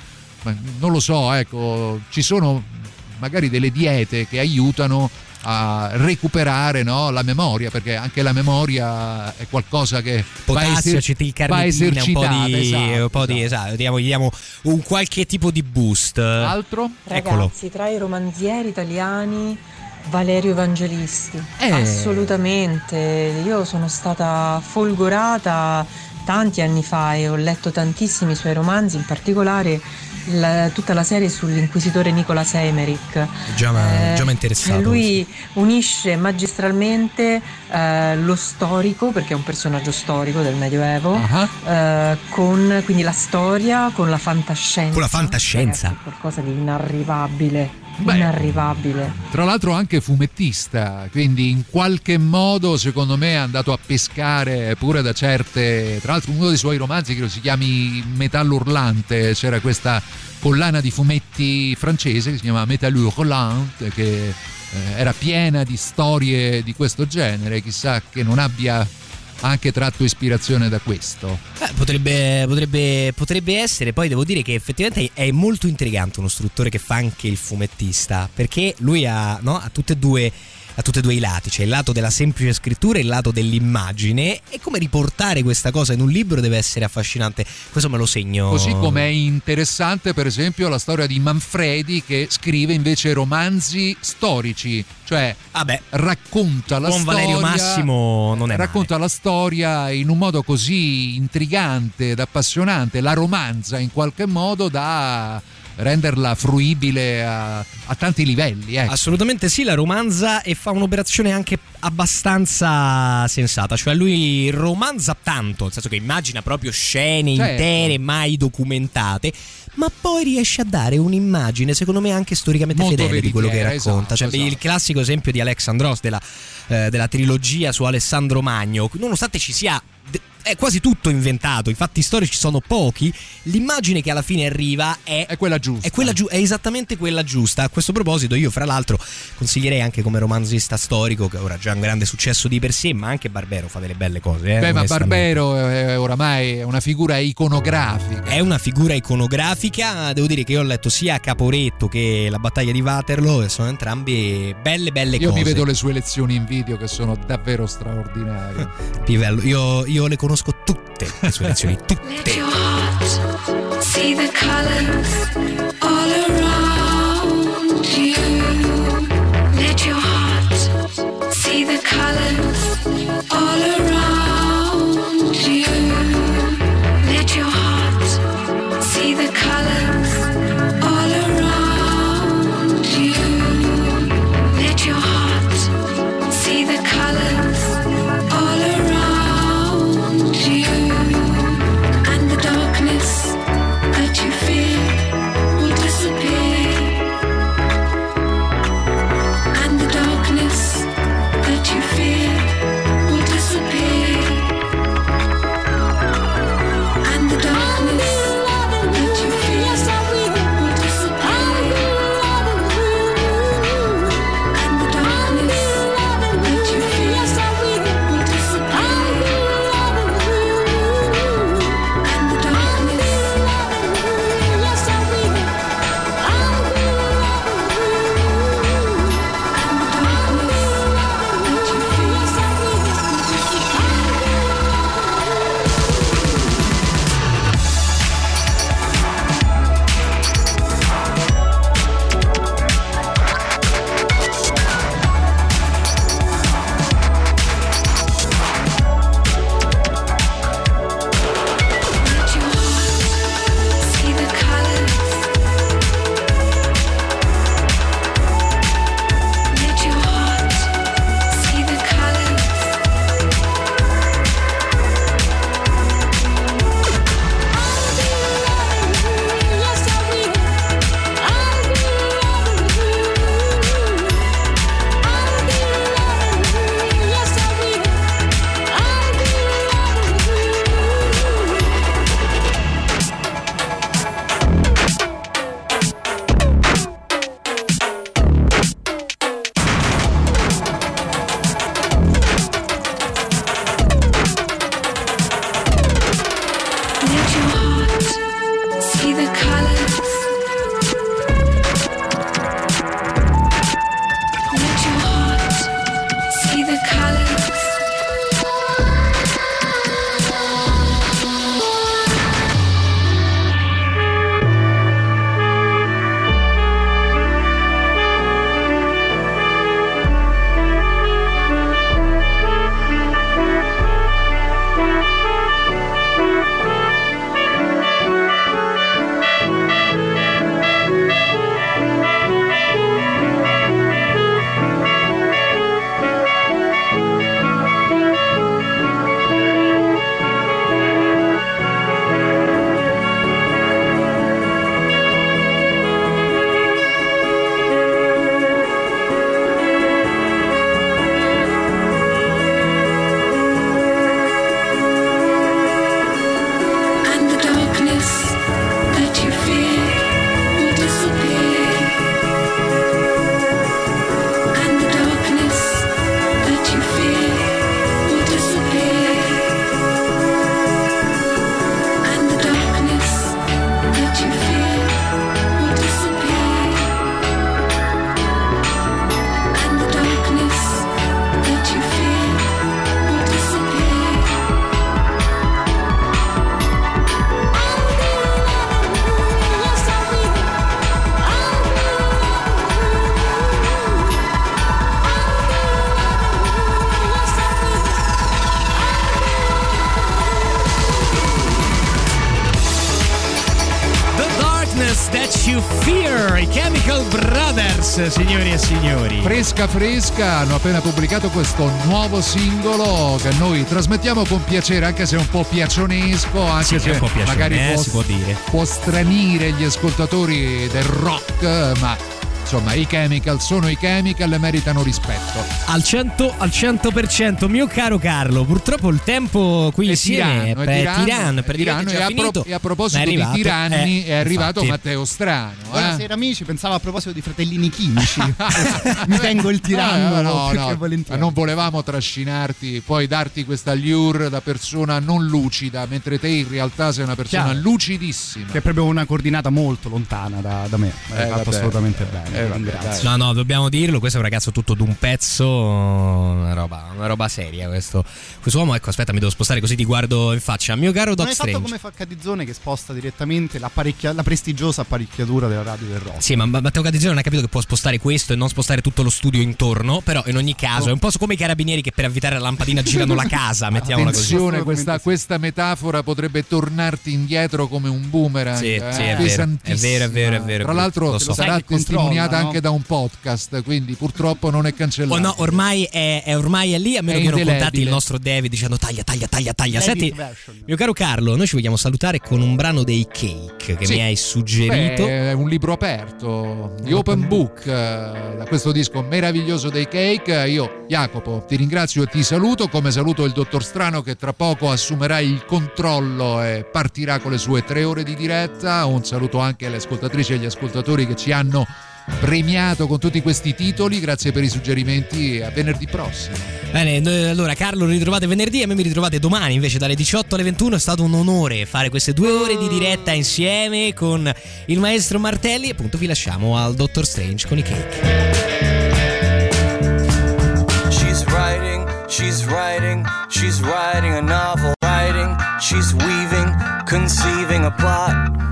ma non lo so, ecco, ci sono magari delle diete che aiutano a recuperare no, la memoria, perché anche la memoria è qualcosa che va, Potassio, eser- va acetilcarnitina, un po' esercitata. di, esatto, un po' di esatto, diamo, gli diamo un qualche tipo di boost. Altro? Eccolo. Ragazzi, tra i romanzieri italiani, Valerio Evangelisti. Eh. Assolutamente. Io sono stata folgorata tanti anni fa e ho letto tantissimi suoi romanzi, in particolare la- tutta la serie sull'inquisitore Nicola Semeric. Già già m'ha interessato, Lui unisce magistralmente eh, lo storico, perché è un personaggio storico del Medioevo, eh, con quindi la storia, con la fantascienza. Con la fantascienza. Ragazzi, è qualcosa di inarrivabile. Beh. inarrivabile. Tra l'altro anche fumettista, quindi in qualche modo secondo me è andato a pescare pure da certe... Tra l'altro uno dei suoi romanzi credo si chiami Metallo Urlante, c'era questa collana di fumetti francese che si chiama Metallo Urlante che eh, era piena di storie di questo genere, chissà che non abbia anche tratto ispirazione da questo. Eh, potrebbe, potrebbe- potrebbe essere, poi devo dire che effettivamente è molto intrigante uno struttore che fa anche il fumettista, perché lui ha, no, ha tutte e due ha tutti e due i lati, c'è il lato della semplice scrittura e il lato dell'immagine e come riportare questa cosa in un libro deve essere affascinante. Questo me lo segno. Così come è interessante, per esempio, la storia di Manfredi che scrive invece romanzi storici, cioè racconta la storia. Valerio Massimo non è racconta la storia in un modo così intrigante ed appassionante, la romanza in qualche modo da renderla fruibile a, a tanti livelli. Ecco. Assolutamente sì, la romanza e fa un'operazione anche abbastanza sensata, cioè lui romanza tanto, nel senso che immagina proprio scene Certo. intere mai documentate, ma poi riesce a dare un'immagine secondo me anche storicamente Molto fedele di quello che racconta, esatto, cioè esatto. il classico esempio di Alexandros della, eh, della trilogia su Alessandro Magno, nonostante ci sia è quasi tutto inventato, i fatti storici sono pochi, l'immagine che alla fine arriva è, quella giusta. È, quella giu- è esattamente quella giusta. A questo proposito io fra l'altro consiglierei anche come romanzista storico, che ora ha già un grande successo di per sé, ma anche Barbero fa delle belle cose. eh, Beh, ma. Barbero è oramai è una figura iconografica. È una figura iconografica, devo dire che io ho letto sia Caporetto che la battaglia di Waterloo e sono entrambi belle belle Io cose. mi vedo le sue lezioni in video che sono davvero straordinarie. [laughs] Pivello, io, io le conosco tutte le sue lezioni, tutte. See the colors all around you. Let your heart see the colors all around Fresca fresca, hanno appena pubblicato questo nuovo singolo che noi trasmettiamo con piacere, anche se è un po' piacionesco, anche Sì, se magari può, può può stranire gli ascoltatori del rock, ma insomma i chemical sono i chemical e meritano rispetto. Al 100, al 100%, mio caro Carlo, purtroppo il tempo qui È insieme tiranno, è è tiranno, tiranno, è tiranno, già e a pro- finito. e a proposito è di arrivato, tiranni, eh, è arrivato infatti. Matteo Strano. eh? Buonasera amici, pensavo a proposito di fratellini chimici. [laughs] Mi tengo il tiranno no, no, volentieri. non volevamo trascinarti, poi darti questa lure da persona non lucida, mentre te in realtà sei una persona Chiaro. lucidissima. Che è proprio una coordinata molto lontana da, da me. Hai Eh, fatto vabbè. assolutamente bene. Eh, vabbè. No, no, dobbiamo dirlo, questo è un ragazzo tutto d'un pezzo, una roba, una roba seria questo. Quest'uomo, ecco, aspetta, mi devo spostare così ti guardo in faccia. Mio caro Doc hai fatto Strange. come fa Cadizzone che sposta direttamente la prestigiosa apparecchiatura della radio del rock. Sì, ma Matteo Catizzone non ha capito che può spostare questo e non spostare tutto lo studio intorno. Però in ogni caso è un po' come i carabinieri che per avvitare la lampadina girano la casa, [laughs] mettiamola così. Attenzione, questa, questa metafora potrebbe tornarti indietro come un boomerang. Sì, eh, sì, è vero, è vero, è vero, è vero. Tra l'altro Lo so. sarà Sai no? anche da un podcast, quindi purtroppo non è cancellato. Oh no, ormai è, è ormai è lì, a meno È che non contatti il nostro David dicendo taglia, taglia, taglia, taglia. Senti, version. mio caro Carlo, noi ci vogliamo salutare con un brano dei Cake che Sì. mi hai suggerito. Beh, è un libro aperto, di Open Book, eh, da questo disco meraviglioso dei Cake. Io, Jacopo, ti ringrazio e ti saluto, come saluto il dottor Strano che tra poco assumerà il controllo e partirà con le sue tre ore di diretta. Un saluto anche alle ascoltatrici e agli ascoltatori che ci hanno premiato con tutti questi titoli. Grazie per i suggerimenti e a venerdì prossimo. Bene, allora Carlo lo ritrovate venerdì, a me mi ritrovate domani invece dalle 18 alle 21. È stato un onore fare queste due ore di diretta insieme con il maestro Martelli. E appunto vi lasciamo al Doctor Strange con i cake. She's writing, she's writing a novel. Writing, she's weaving, conceiving a plot.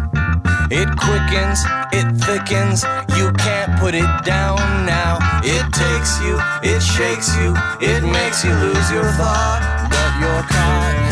It quickens, it thickens, you can't put it down now. It takes you, it shakes you, it makes you lose your thought. But you're caught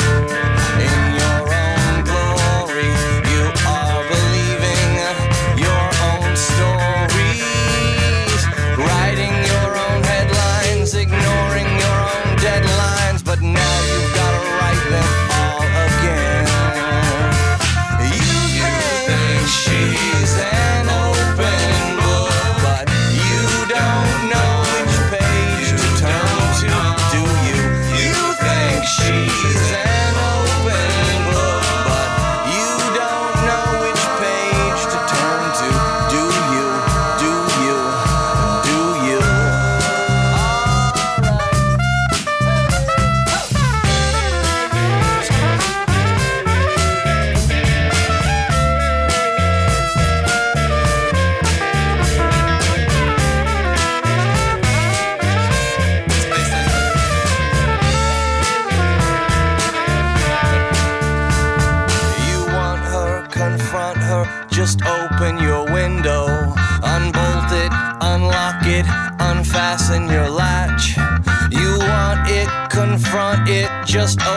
just a